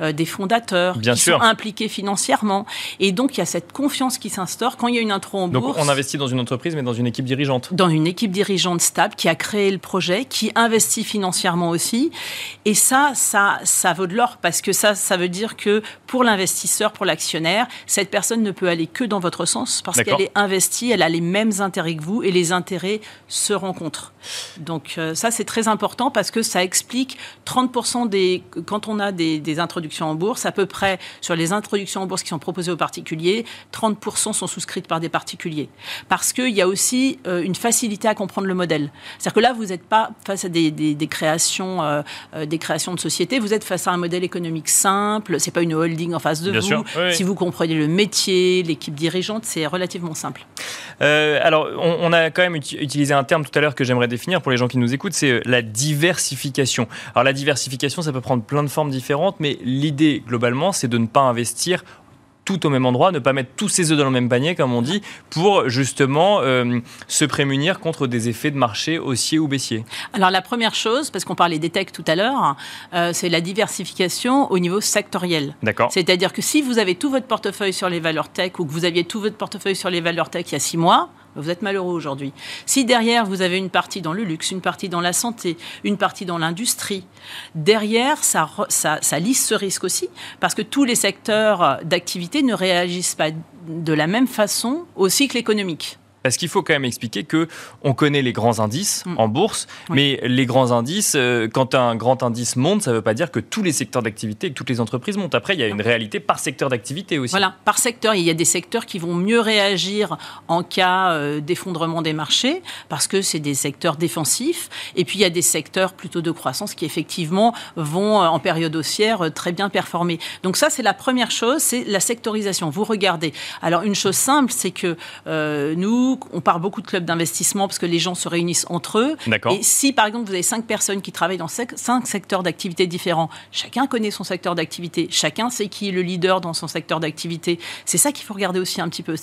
euh, des fondateurs qui sont impliqués financièrement. Et donc, il y a cette confiance qui s'instaure quand il y a une intro en donc, bourse. on investit dans une entreprise, mais dans une équipe dirigeante. Dans une équipe dirigeante stable qui a créé le projet, qui investit financièrement aussi. Et ça, ça, ça vaut de l'or parce que ça, ça veut dire que pour l'investisseur, pour l'actionnaire, cette personne ne peut aller que dans votre sens parce qu'elle est investie, elle a les mêmes intérêts que vous et les intérêts se rencontrent. Donc euh, ça, c'est très important parce que ça explique 30% des... Quand on a des, des introductions en bourse, à peu près sur les introductions en bourse qui sont proposées aux particuliers, 30% sont souscrites par des particuliers. Parce qu'il y a aussi euh, une facilité à comprendre le modèle. C'est-à-dire que là, vous n'êtes pas face à des, des, créations, euh, euh, des créations de société, vous êtes face à un modèle économique simple, c'est pas une holding en face de vous. Si vous comprenez le métier, l'équipe dirigeante, c'est relativement simple. alors, on, on, a quand même utilisé un terme tout à l'heure que j'aimerais définir pour les gens qui nous écoutent, c'est la diversification. Alors la diversification, ça peut prendre plein de formes différentes, mais l'idée globalement, c'est de ne pas investir tout au même endroit, ne pas mettre tous ses œufs dans le même panier, comme on dit, pour justement euh, se prémunir contre des effets de marché haussiers ou baissiers Alors la première chose, parce qu'on parlait des techs tout à l'heure, euh, c'est la diversification au niveau sectoriel. D'accord. C'est-à-dire que si vous avez tout votre portefeuille sur les valeurs tech ou que vous aviez tout votre portefeuille sur les valeurs tech il y a six mois, vous êtes malheureux aujourd'hui. Si derrière, vous avez une partie dans le luxe, une partie dans la santé, une partie dans l'industrie, derrière, ça, lisse ce risque aussi, parce que tous les secteurs d'activité ne réagissent pas de la même façon au cycle économique. Parce qu'il faut quand même expliquer que on connaît les grands indices mm. en bourse, mais les grands indices, euh, quand un grand indice monte, ça ne veut pas dire que tous les secteurs d'activité et que toutes les entreprises montent. Après, il y a une réalité par secteur d'activité aussi. Voilà, par secteur, il y a des secteurs qui vont mieux réagir en cas euh, d'effondrement des marchés, parce que c'est des secteurs défensifs. Et puis, il y a des secteurs plutôt de croissance qui, effectivement, vont, euh, en période haussière, très bien performer. Donc ça, c'est la première chose, c'est la sectorisation. Vous regardez. Alors, une chose simple, c'est que nous, on parle beaucoup de clubs d'investissement parce que les gens se réunissent entre eux. Et si, par exemple, vous avez cinq personnes qui travaillent dans cinq secteurs d'activité différents, chacun connaît son secteur d'activité, chacun sait qui est le leader dans son secteur d'activité. C'est ça qu'il faut regarder aussi un petit peu.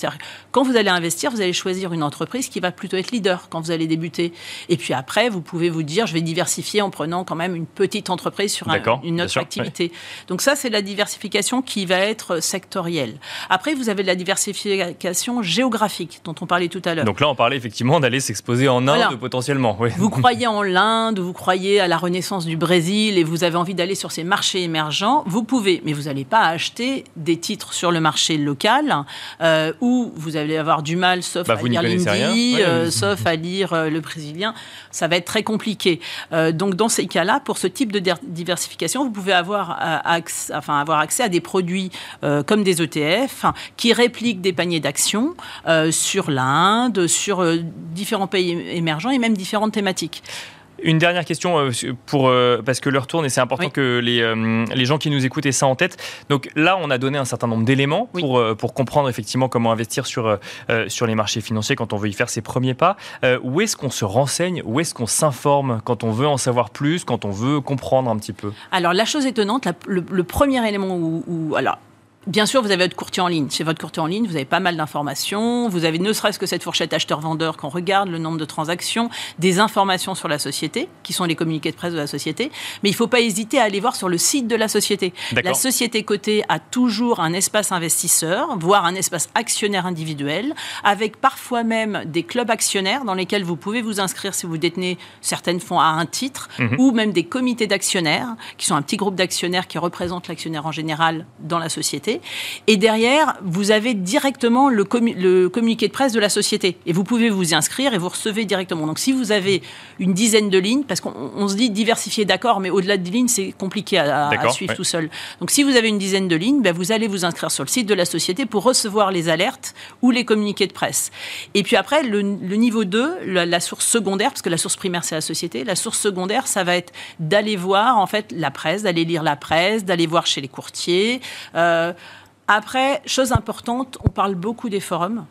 Quand vous allez investir, vous allez choisir une entreprise qui va plutôt être leader quand vous allez débuter. Et puis après, vous pouvez vous dire, je vais diversifier en prenant quand même une petite entreprise sur une autre activité. Donc ça, c'est la diversification qui va être sectorielle. Après, vous avez la diversification géographique dont on parlait tout donc là, on parlait effectivement d'aller s'exposer en Inde potentiellement. Vous croyez en l'Inde, vous croyez à la renaissance du Brésil et vous avez envie d'aller sur ces marchés émergents, vous pouvez, mais vous n'allez pas acheter des titres sur le marché local euh, où vous allez avoir du mal, sauf bah, à lire l'Indie, euh, sauf à lire euh, le brésilien. Ça va être très compliqué. donc dans ces cas-là, pour ce type de diversification, vous pouvez avoir, accès, enfin, avoir accès à des produits comme des ETF qui répliquent des paniers d'actions sur l'Inde sur euh, différents pays émergents et même différentes thématiques. Une dernière question euh, pour euh, parce que l'heure tourne et c'est important que les, les, gens qui nous écoutent aient ça en tête. Donc là, on a donné un certain nombre d'éléments pour, pour comprendre effectivement comment investir sur, sur les marchés financiers quand on veut y faire ses premiers pas. où est-ce qu'on se renseigne? Où est-ce qu'on s'informe quand on veut en savoir plus, quand on veut comprendre un petit peu? Alors la chose étonnante, le, premier élément où, où alors Bien sûr, vous avez votre courtier en ligne. Chez votre courtier en ligne, vous avez pas mal d'informations. Vous avez ne serait-ce que cette fourchette acheteur-vendeur qu'on regarde, le nombre de transactions, des informations sur la société, qui sont les communiqués de presse de la société. Mais il ne faut pas hésiter à aller voir sur le site de la société. La société cotée a toujours un espace investisseur, voire un espace actionnaire individuel, avec parfois même des clubs actionnaires dans lesquels vous pouvez vous inscrire si vous détenez certaines fonds à un titre, mhm. ou même des comités d'actionnaires, qui sont un petit groupe d'actionnaires qui représentent l'actionnaire en général dans la société. Et derrière, vous avez directement le, communiqué de presse de la société. Et vous pouvez vous y inscrire et vous recevez directement. Donc si vous avez une dizaine de lignes, parce qu'on se dit diversifier, d'accord, mais au-delà de lignes, c'est compliqué à, suivre tout seul. Donc si vous avez une dizaine de lignes, ben, vous allez vous inscrire sur le site de la société pour recevoir les alertes ou les communiqués de presse. Et puis après, le, niveau 2, la, source secondaire, parce que la source primaire, c'est la société, la source secondaire, ça va être d'aller voir en fait la presse, d'aller lire la presse, d'aller voir chez les courtiers. Euh, après, chose importante, on parle beaucoup des forums.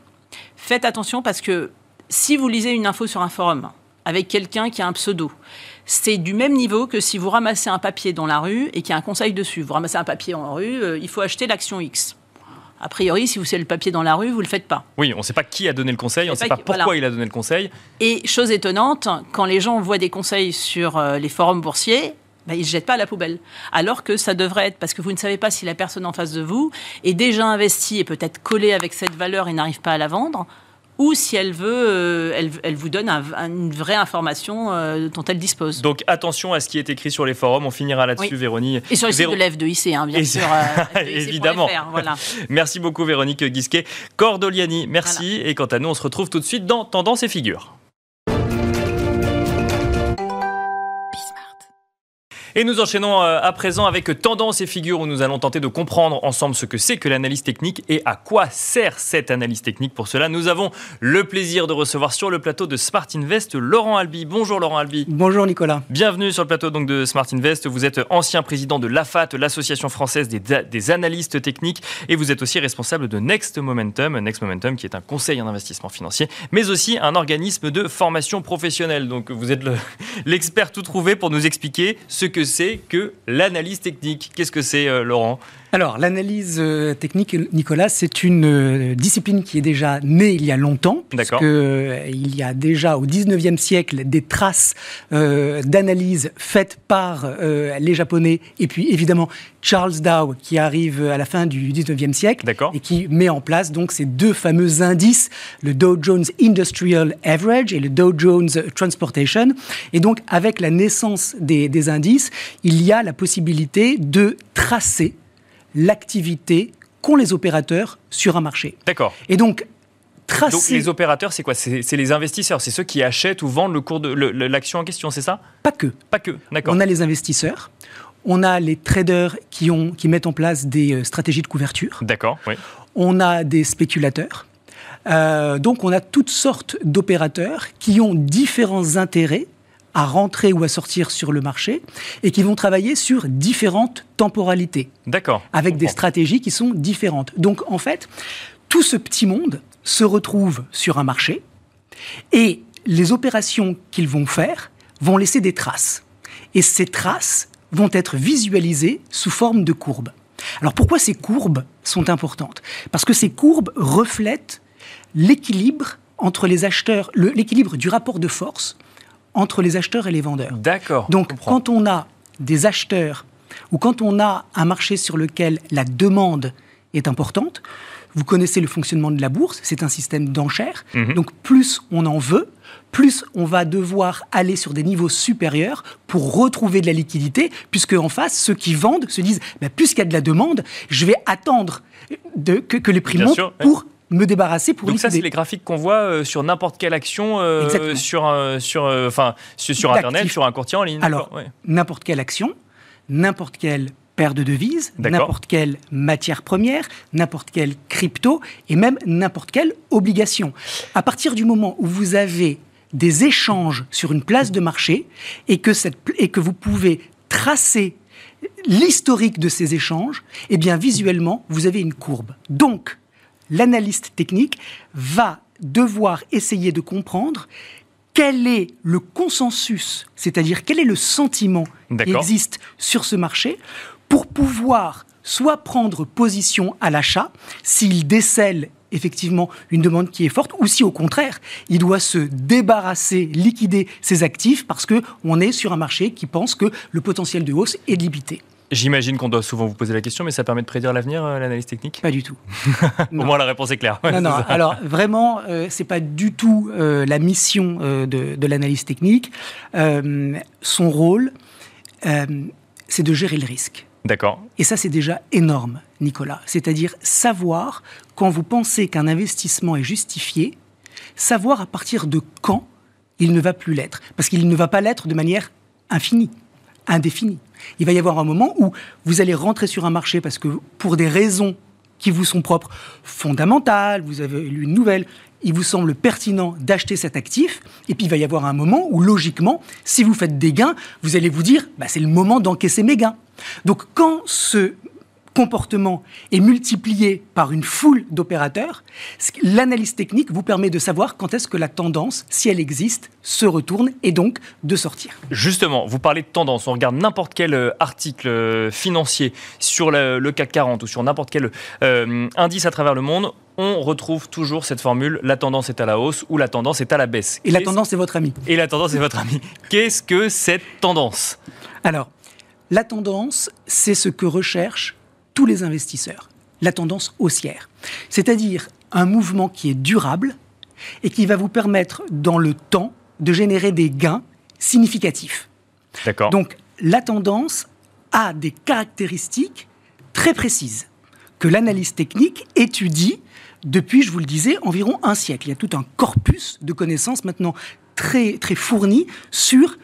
Faites attention parce que si vous lisez une info sur un forum avec quelqu'un qui a un pseudo, c'est du même niveau que si vous ramassez un papier dans la rue et qu'il y a un conseil dessus. Vous ramassez un papier en rue, euh, il faut acheter l'action X. A priori, si vous savez le papier dans la rue, vous ne le faites pas. Oui, on ne sait pas qui a donné le conseil, on ne sait pas, pourquoi il a donné le conseil. Et chose étonnante, quand les gens voient des conseils sur euh, les forums boursiers, bah, ils ne jettent pas à la poubelle. Alors que ça devrait être, parce que vous ne savez pas si la personne en face de vous est déjà investie et peut-être collée avec cette valeur et n'arrive pas à la vendre, ou si elle veut, euh, elle, elle, vous donne une vraie information euh, dont elle dispose. Donc attention à ce qui est écrit sur les forums, on finira là-dessus, Véronique. Et sur le site de l'EF2IC, hein, bien sûr. Euh, Évidemment. voilà. Merci beaucoup Véronique Guisquet. Cordoliani, merci. Et quant à nous, on se retrouve tout de suite dans Tendance et Figures. Et nous enchaînons euh, à présent avec Tendance et Figures où nous allons tenter de comprendre ensemble ce que c'est que l'analyse technique et à quoi sert cette analyse technique. Pour cela, nous avons le plaisir de recevoir sur le plateau de Smart Invest Laurent Albi. Bonjour Laurent Albi. Bonjour Nicolas. Bienvenue sur le plateau donc de Smart Invest. Vous êtes ancien président de l'AFAT, l'association française des, des, analystes techniques, et vous êtes aussi responsable de Next Momentum, Next Momentum qui est un conseil en investissement financier, mais aussi un organisme de formation professionnelle. Donc vous êtes l'expert tout trouvé pour nous expliquer ce que c'est que l'analyse technique. Qu'est-ce que c'est, euh, Laurent? Alors, l'analyse euh, technique, Nicolas, c'est une euh, discipline qui est déjà née il y a longtemps. D'accord. il y a déjà au 19e siècle des traces d'analyse faites par les Japonais et puis évidemment Charles Dow qui arrive à la fin du 19e siècle et qui met en place donc ces deux fameux indices, le Dow Jones Industrial Average et le Dow Jones Transportation. Et donc, avec la naissance des, des indices, il y a la possibilité de tracer l'activité qu'ont les opérateurs sur un marché. D'accord. Et donc, tracer... Donc les opérateurs, c'est quoi? C'est les investisseurs, c'est ceux qui achètent ou vendent le cours de l'action en question, c'est ça? Pas que. Pas que, d'accord. On a les investisseurs, on a les traders qui, ont, qui mettent en place des euh, stratégies de couverture. D'accord, oui. On a des spéculateurs. Euh, donc on a toutes sortes d'opérateurs qui ont différents intérêts à rentrer ou à sortir sur le marché et qui vont travailler sur différentes temporalités. D'accord. Avec des stratégies qui sont différentes. Donc en fait, tout ce petit monde se retrouve sur un marché et les opérations qu'ils vont faire vont laisser des traces. Et ces traces vont être visualisées sous forme de courbes. Alors pourquoi ces courbes sont importantes? Parce que ces courbes reflètent l'équilibre entre les acheteurs, l'équilibre du rapport de force entre les acheteurs et les vendeurs. D'accord. Donc, quand on a des acheteurs ou quand on a un marché sur lequel la demande est importante, vous connaissez le fonctionnement de la bourse, c'est un système d'enchères. Mhm. Donc, plus on en veut, plus on va devoir aller sur des niveaux supérieurs pour retrouver de la liquidité, puisque en face, ceux qui vendent se disent, bah, puisqu'il y a de la demande, je vais attendre que, les prix montent pour me débarrasser pour Donc ça, c'est les graphiques qu'on voit euh, sur n'importe quelle action euh, sur, sur, euh, enfin, sur, Internet, sur un courtier en ligne. Alors, n'importe quelle action, n'importe quelle paire de devises, n'importe quelle matière première, n'importe quelle crypto et même n'importe quelle obligation. À partir du moment où vous avez des échanges sur une place de marché et que, cette, et que vous pouvez tracer l'historique de ces échanges, eh bien visuellement, vous avez une courbe. Donc, l'analyste technique va devoir essayer de comprendre quel est le consensus, c'est-à-dire quel est le sentiment qui existe sur ce marché, pour pouvoir soit prendre position à l'achat, s'il décèle effectivement une demande qui est forte, ou si au contraire, il doit se débarrasser, liquider ses actifs, parce qu'on est sur un marché qui pense que le potentiel de hausse est limité. J'imagine qu'on doit souvent vous poser la question, mais ça permet de prédire l'avenir, euh, l'analyse technique? Pas du tout. Au moins, la réponse est claire. non, non. Alors, vraiment, euh, c'est pas du tout euh, la mission de, de l'analyse technique. son rôle, c'est de gérer le risque. D'accord. Et ça, c'est déjà énorme, Nicolas. C'est-à-dire savoir, quand vous pensez qu'un investissement est justifié, savoir à partir de quand il ne va plus l'être. Parce qu'il ne va pas l'être de manière infinie, indéfinie. Il va y avoir un moment où vous allez rentrer sur un marché parce que pour des raisons qui vous sont propres, fondamentales, vous avez lu une nouvelle, il vous semble pertinent d'acheter cet actif, et puis il va y avoir un moment où, logiquement, si vous faites des gains, vous allez vous dire, bah, c'est le moment d'encaisser mes gains. Donc quand ce comportement est multiplié par une foule d'opérateurs, l'analyse technique vous permet de savoir quand est-ce que la tendance, si elle existe, se retourne et donc de sortir. Justement, vous parlez de tendance. On regarde n'importe quel euh, article euh, financier sur le, CAC 40 ou sur n'importe quel euh, indice à travers le monde. On retrouve toujours cette formule la tendance est à la hausse ou la tendance est à la baisse. Et la tendance est votre ami. Et la tendance est votre ami. Qu'est-ce que cette tendance? Alors, la tendance, c'est ce que recherche tous les investisseurs, la tendance haussière. C'est-à-dire un mouvement qui est durable et qui va vous permettre dans le temps de générer des gains significatifs. D'accord. Donc la tendance a des caractéristiques très précises que l'analyse technique étudie depuis, je vous le disais, environ un siècle. Il y a tout un corpus de connaissances maintenant très, très fourni sur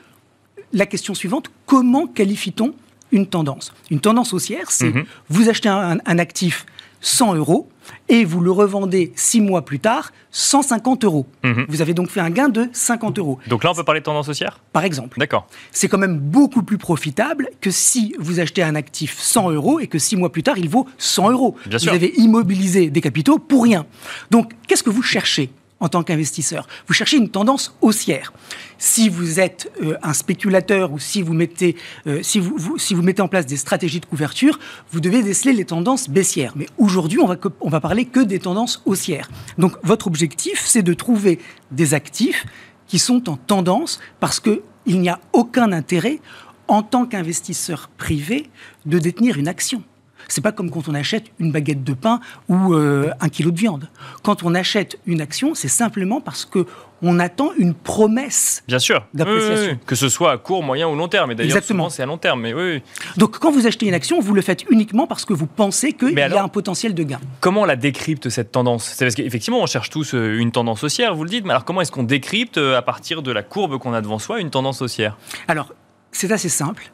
la question suivante, comment qualifie-t-on une tendance. Une tendance haussière, c'est mhm. vous achetez un, actif 100 euros et vous le revendez six mois plus tard 150 euros. Mhm. Vous avez donc fait un gain de 50 euros. Donc là, on peut parler de tendance haussière? Par exemple. D'accord. C'est quand même beaucoup plus profitable que si vous achetez un actif 100 euros et que six mois plus tard, il vaut 100 euros. Bien vous avez immobilisé des capitaux pour rien. Donc, qu'est-ce que vous cherchez? En tant qu'investisseur. Vous cherchez une tendance haussière. Si vous êtes euh, un spéculateur ou si vous, mettez, euh, si, vous, mettez en place des stratégies de couverture, vous devez déceler les tendances baissières. Mais aujourd'hui, on va, on va parler que des tendances haussières. Donc votre objectif, c'est de trouver des actifs qui sont en tendance parce qu'il n'y a aucun intérêt en tant qu'investisseur privé de détenir une action. C'est pas comme quand on achète une baguette de pain ou euh, un kilo de viande. Quand on achète une action, c'est simplement parce que on attend une promesse. Bien sûr. D'appréciation. Que ce soit à court, moyen ou long terme. Et d'ailleurs, souvent, c'est à long terme. Mais oui, Donc, quand vous achetez une action, vous le faites uniquement parce que vous pensez qu'il y a un potentiel de gain. Comment on la décrypte, cette tendance? C'est parce qu'effectivement, on cherche tous euh, une tendance haussière, vous le dites. Mais alors, comment est-ce qu'on décrypte, euh, à partir de la courbe qu'on a devant soi, une tendance haussière? Alors, c'est assez simple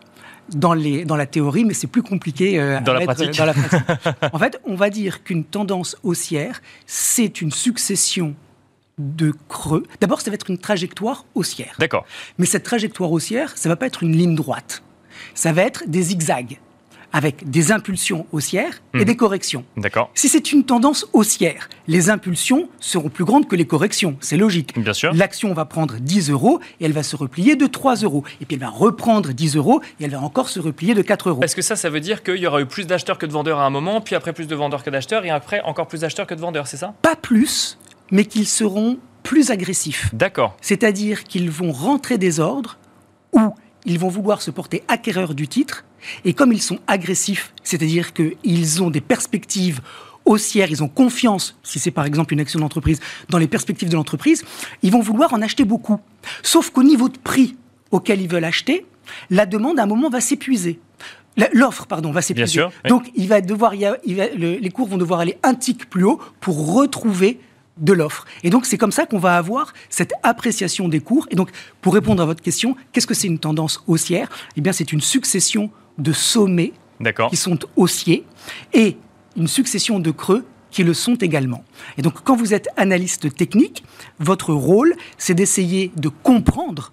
dans, les, dans la théorie, mais c'est plus compliqué euh, dans, la pratique. dans la pratique. en fait, on va dire qu'une tendance haussière, c'est une succession de creux. D'abord, ça va être une trajectoire haussière. D'accord. Mais cette trajectoire haussière, ça va pas être une ligne droite. Ça va être des zigzags avec des impulsions haussières et hmm. des corrections. D'accord. Si c'est une tendance haussière, les impulsions seront plus grandes que les corrections. C'est logique. Bien sûr. L'action va prendre 10 euros et elle va se replier de 3 euros. Et puis elle va reprendre 10 euros et elle va encore se replier de 4 euros. Est-ce que ça, ça veut dire qu'il y aura eu plus d'acheteurs que de vendeurs à un moment, puis après plus de vendeurs que d'acheteurs, et après encore plus d'acheteurs que de vendeurs, c'est ça? Pas plus, mais qu'ils seront plus agressifs. D'accord. C'est-à-dire qu'ils vont rentrer des ordres ou ils vont vouloir se porter acquéreurs du titre et comme ils sont agressifs, c'est-à-dire qu'ils ont des perspectives haussières, ils ont confiance, si c'est par exemple une action d'entreprise, dans les perspectives de l'entreprise, ils vont vouloir en acheter beaucoup. Sauf qu'au niveau de prix auquel ils veulent acheter, la demande à un moment va s'épuiser. L'offre, pardon, va s'épuiser. Donc, il va devoir, les cours vont devoir aller un tic plus haut pour retrouver de l'offre. Et donc, c'est comme ça qu'on va avoir cette appréciation des cours. Et donc, pour répondre à votre question, qu'est-ce que c'est une tendance haussière? Eh bien, c'est une succession de sommets qui sont haussiers et une succession de creux qui le sont également. Et donc, quand vous êtes analyste technique, votre rôle, c'est d'essayer de comprendre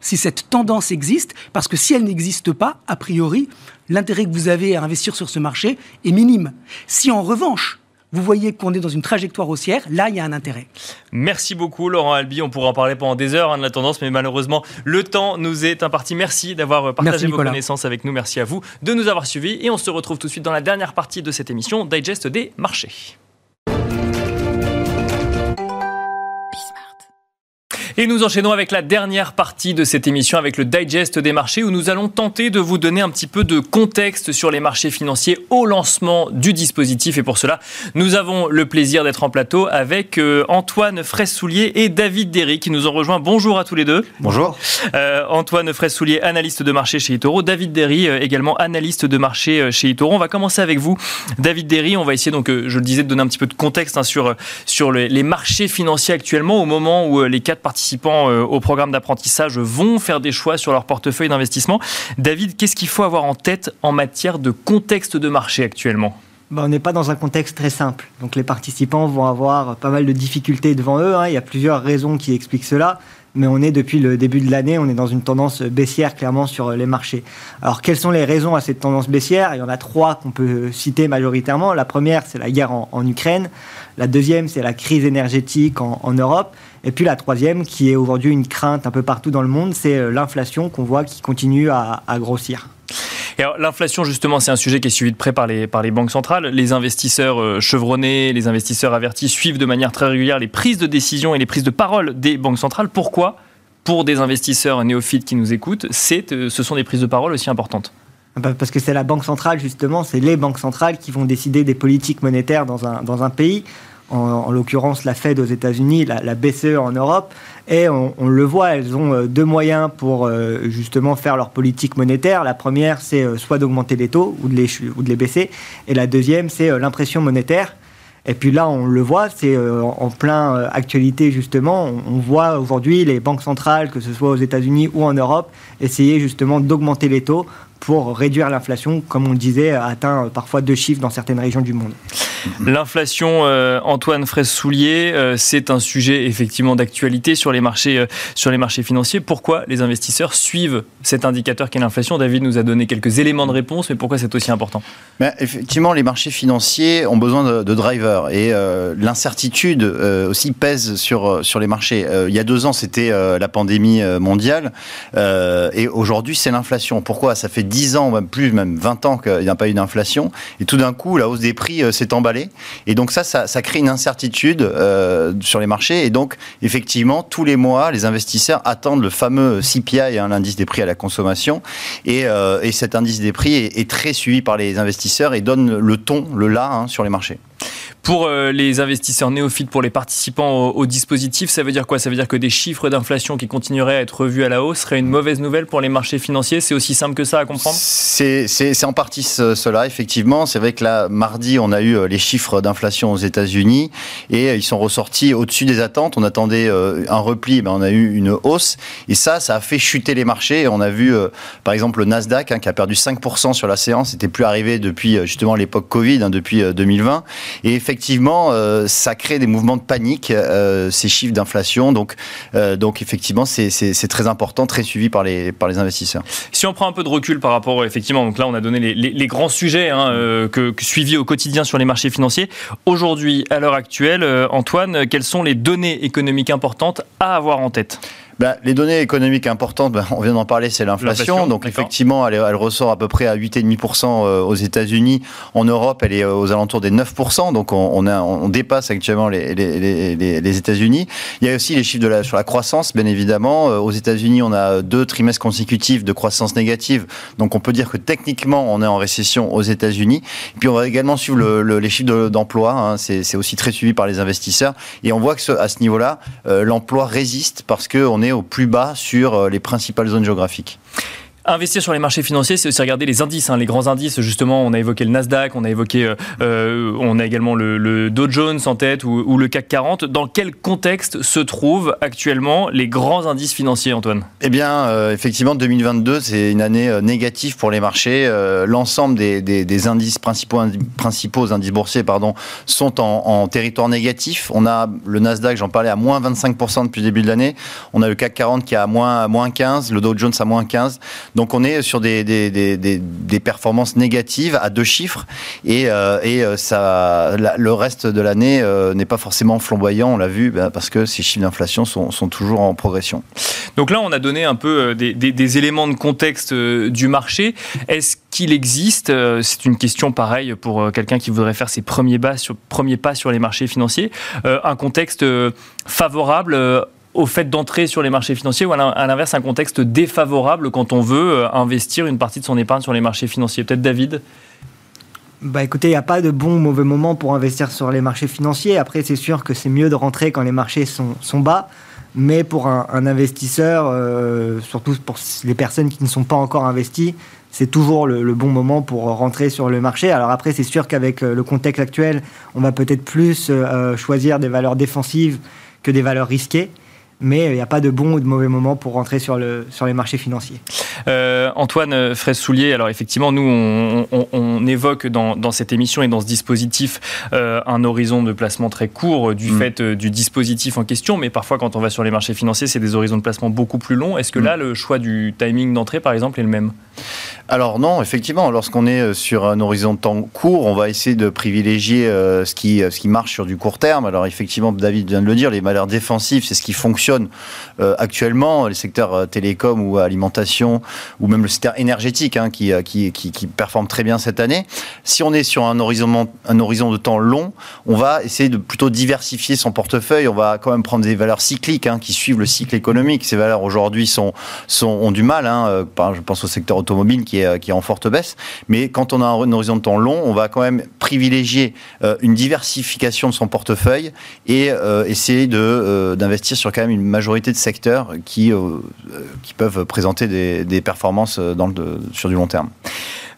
si cette tendance existe, parce que si elle n'existe pas, a priori, l'intérêt que vous avez à investir sur ce marché est minime. Si en revanche, vous voyez qu'on est dans une trajectoire haussière, là, il y a un intérêt. Merci beaucoup, Laurent Albi. On pourra en parler pendant des heures hein, de la tendance, mais malheureusement, le temps nous est imparti. Merci d'avoir partagé vos connaissances avec nous. Merci à vous de nous avoir suivis. Et on se retrouve tout de suite dans la dernière partie de cette émission, Digest des marchés. Et nous enchaînons avec la dernière partie de cette émission, avec le digest des marchés, où nous allons tenter de vous donner un petit peu de contexte sur les marchés financiers au lancement du dispositif. Et pour cela, nous avons le plaisir d'être en plateau avec euh, Antoine Fraisse-Soulier et David Derry qui nous ont rejoints. Bonjour à tous les deux. Bonjour. Euh, Antoine Fraisse-Soulier, analyste de marché chez Itoro. David Derry, euh, également analyste de marché chez Itoro. On va commencer avec vous. David Derry, on va essayer, donc, je le disais, de donner un petit peu de contexte hein, sur, sur les marchés financiers actuellement, au moment où les quatre participants participants euh, au programme d'apprentissage vont faire des choix sur leur portefeuille d'investissement. David, qu'est-ce qu'il faut avoir en tête en matière de contexte de marché actuellement? Bah, on n'est pas dans un contexte très simple. Donc les participants vont avoir pas mal de difficultés devant eux. Hein. Il y a plusieurs raisons qui expliquent cela. Mais on est depuis le début de l'année, on est dans une tendance baissière clairement sur les marchés. Alors quelles sont les raisons à cette tendance baissière? Il y en a trois qu'on peut citer majoritairement. La première, c'est la guerre en, Ukraine. La deuxième, c'est la crise énergétique en Europe. Et puis la troisième, qui est aujourd'hui une crainte un peu partout dans le monde, c'est euh, l'inflation qu'on voit qui continue à, grossir. L'inflation, justement, c'est un sujet qui est suivi de près par les, par les banques centrales. Les investisseurs euh, chevronnés, les investisseurs avertis suivent de manière très régulière les prises de décision et les prises de parole des banques centrales. Pourquoi? Pour des investisseurs néophytes qui nous écoutent, euh, ce sont des prises de parole aussi importantes bah, parce que c'est la banque centrale, justement, c'est les banques centrales qui vont décider des politiques monétaires dans un, dans un pays en, l'occurrence la Fed aux États-Unis, la, BCE en Europe. Et on, le voit, elles ont euh, deux moyens pour euh, justement faire leur politique monétaire. La première, c'est euh, soit d'augmenter les taux ou de les, ou de les baisser. Et la deuxième, c'est l'impression monétaire. Et puis là, on le voit, c'est en plein actualité justement. On, voit aujourd'hui les banques centrales, que ce soit aux États-Unis ou en Europe, essayer justement d'augmenter les taux pour réduire l'inflation, comme on le disait, atteint parfois deux chiffres dans certaines régions du monde. L'inflation, euh, Antoine Fraisse-Soulier, euh, c'est un sujet effectivement d'actualité sur les marchés, euh, sur les marchés financiers. Pourquoi les investisseurs suivent cet indicateur qu'est l'inflation? David nous a donné quelques éléments de réponse, mais pourquoi c'est aussi important? Mais Effectivement, les marchés financiers ont besoin de, de drivers et l'incertitude aussi pèse sur sur les marchés. il y a deux ans, c'était la pandémie mondiale et aujourd'hui, c'est l'inflation. Pourquoi? Ça fait 10 ans, même plus, même 20 ans qu'il n'y a pas eu d'inflation et tout d'un coup, la hausse des prix s'est emballée et donc ça, ça, crée une incertitude euh, sur les marchés. Et donc, effectivement, tous les mois, les investisseurs attendent le fameux CPI, hein, l'indice des prix à la consommation. Et, euh, et cet indice des prix est, est, très suivi par les investisseurs et donne le ton, le là hein, sur les marchés. Pour euh, les investisseurs néophytes, pour les participants au, dispositif, ça veut dire quoi? Ça veut dire que des chiffres d'inflation qui continueraient à être revus à la hausse seraient une mauvaise nouvelle pour les marchés financiers? C'est aussi simple que ça à comprendre? C'est en partie cela, effectivement. C'est vrai que là, mardi, on a eu euh, les chiffres d'inflation aux États-Unis et euh, ils sont ressortis au-dessus des attentes. On attendait un repli, mais on a eu une hausse. Et ça, ça a fait chuter les marchés. On a vu, par exemple, le Nasdaq hein, qui a perdu 5% sur la séance. C'était plus arrivé depuis justement l'époque Covid, hein, depuis 2020. Et effectivement, effectivement, euh, ça crée des mouvements de panique, euh, ces chiffres d'inflation. Donc, euh, effectivement, c'est très important, très suivi par les, investisseurs. Si on prend un peu de recul par rapport, effectivement, donc là, on a donné les, grands sujets hein, suivis au quotidien sur les marchés financiers. Aujourd'hui, à l'heure actuelle, Antoine, quelles sont les données économiques importantes à avoir en tête? Bah, les données économiques importantes, bah, on vient d'en parler, c'est l'inflation. Donc effectivement, elle, elle, ressort à peu près à 8,5% euh, aux États-Unis. En Europe, elle est euh, aux alentours des 9%. Donc on, on, a, on dépasse actuellement les, les, les, les, États-Unis. Il y a aussi les chiffres de la, sur la croissance, bien évidemment. Euh, aux États-Unis, on a deux trimestres consécutifs de croissance négative. Donc on peut dire que techniquement, on est en récession aux États-Unis. Puis on va également suivre le, les chiffres d'emploi. hein. C'est aussi très suivi par les investisseurs. Et on voit que ce, à ce niveau-là, l'emploi résiste parce qu'on au plus bas sur euh, les principales zones géographiques. Investir sur les marchés financiers, c'est aussi regarder les indices, hein, les grands indices. Justement, on a évoqué le Nasdaq, on a évoqué, euh, euh, on a également le, Dow Jones en tête ou, le CAC 40. Dans quel contexte se trouvent actuellement les grands indices financiers, Antoine? Eh bien, euh, effectivement, 2022, c'est une année négative pour les marchés. L'ensemble des, indices principaux, principaux indices boursiers, pardon, sont en, territoire négatif. On a le Nasdaq, j'en parlais, à moins 25% depuis le début de l'année. On a le CAC 40 qui est moins, à moins 15, le Dow Jones à moins 15. Donc on est sur des, des, des, performances négatives à deux chiffres et, euh, et euh, ça, le reste de l'année euh, n'est pas forcément flamboyant, on l'a vu, bah, parce que ces chiffres d'inflation sont, sont, toujours en progression. Donc là, on a donné un peu des, éléments de contexte du marché. Est-ce qu'il existe, c'est une question pareille pour quelqu'un qui voudrait faire ses premiers, bas sur, premiers pas sur les marchés financiers, un contexte favorable au fait d'entrer sur les marchés financiers ou à l'inverse un contexte défavorable quand on veut euh, investir une partie de son épargne sur les marchés financiers Peut-être David? Bah écoutez, il n'y a pas de bon ou mauvais moment pour investir sur les marchés financiers. Après, c'est sûr que c'est mieux de rentrer quand les marchés sont, bas. Mais pour un, investisseur, euh, surtout pour les personnes qui ne sont pas encore investies, c'est toujours le, bon moment pour rentrer sur le marché. Alors après, c'est sûr qu'avec euh, le contexte actuel, on va peut-être plus choisir des valeurs défensives que des valeurs risquées mais il n'y a pas de bon ou de mauvais moment pour rentrer sur, le, sur les marchés financiers. Euh, Antoine Fraisse-Soulier, alors effectivement, nous, on, évoque dans, dans, cette émission et dans ce dispositif euh, un horizon de placement très court du mm. fait euh, du dispositif en question, mais parfois, quand on va sur les marchés financiers, c'est des horizons de placement beaucoup plus longs. Est-ce que mm. là, le choix du timing d'entrée, par exemple, est le même? Alors non, effectivement, lorsqu'on est sur un horizon de temps court, on va essayer de privilégier ce, qui, ce qui marche sur du court terme. Alors effectivement, David vient de le dire, les valeurs défensives, c'est ce qui fonctionne euh, actuellement, les secteurs euh, télécom ou alimentation, ou même le secteur énergétique, hein, qui, euh, qui, qui, qui, performe très bien cette année. Si on est sur un horizon, un horizon de temps long, on va essayer de plutôt diversifier son portefeuille. On va quand même prendre des valeurs cycliques hein, qui suivent le cycle économique. Ces valeurs aujourd'hui sont, sont, ont du mal. Hein, je pense au secteur automobile qui est, qui est en forte baisse. Mais quand on a un horizon de temps long, on va quand même privilégier une diversification de son portefeuille et essayer de, d'investir sur quand même une majorité de secteurs qui, euh, peuvent présenter des, performances sur du long terme.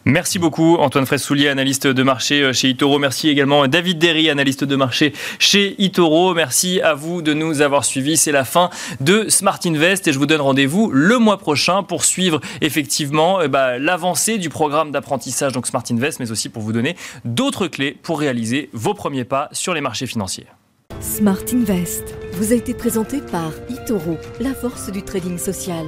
Merci beaucoup Antoine Fraissoulier, analyste de marché euh, chez Itoro. Merci également David Derry, analyste de marché chez Itoro. Merci à vous de nous avoir suivis. C'est la fin de Smart Invest et je vous donne rendez-vous le mois prochain pour suivre effectivement eh ben, l'avancée du programme d'apprentissage donc Smart Invest, mais aussi pour vous donner d'autres clés pour réaliser vos premiers pas sur les marchés financiers. Smart Invest vous a été présenté par Itoro, la force du trading social.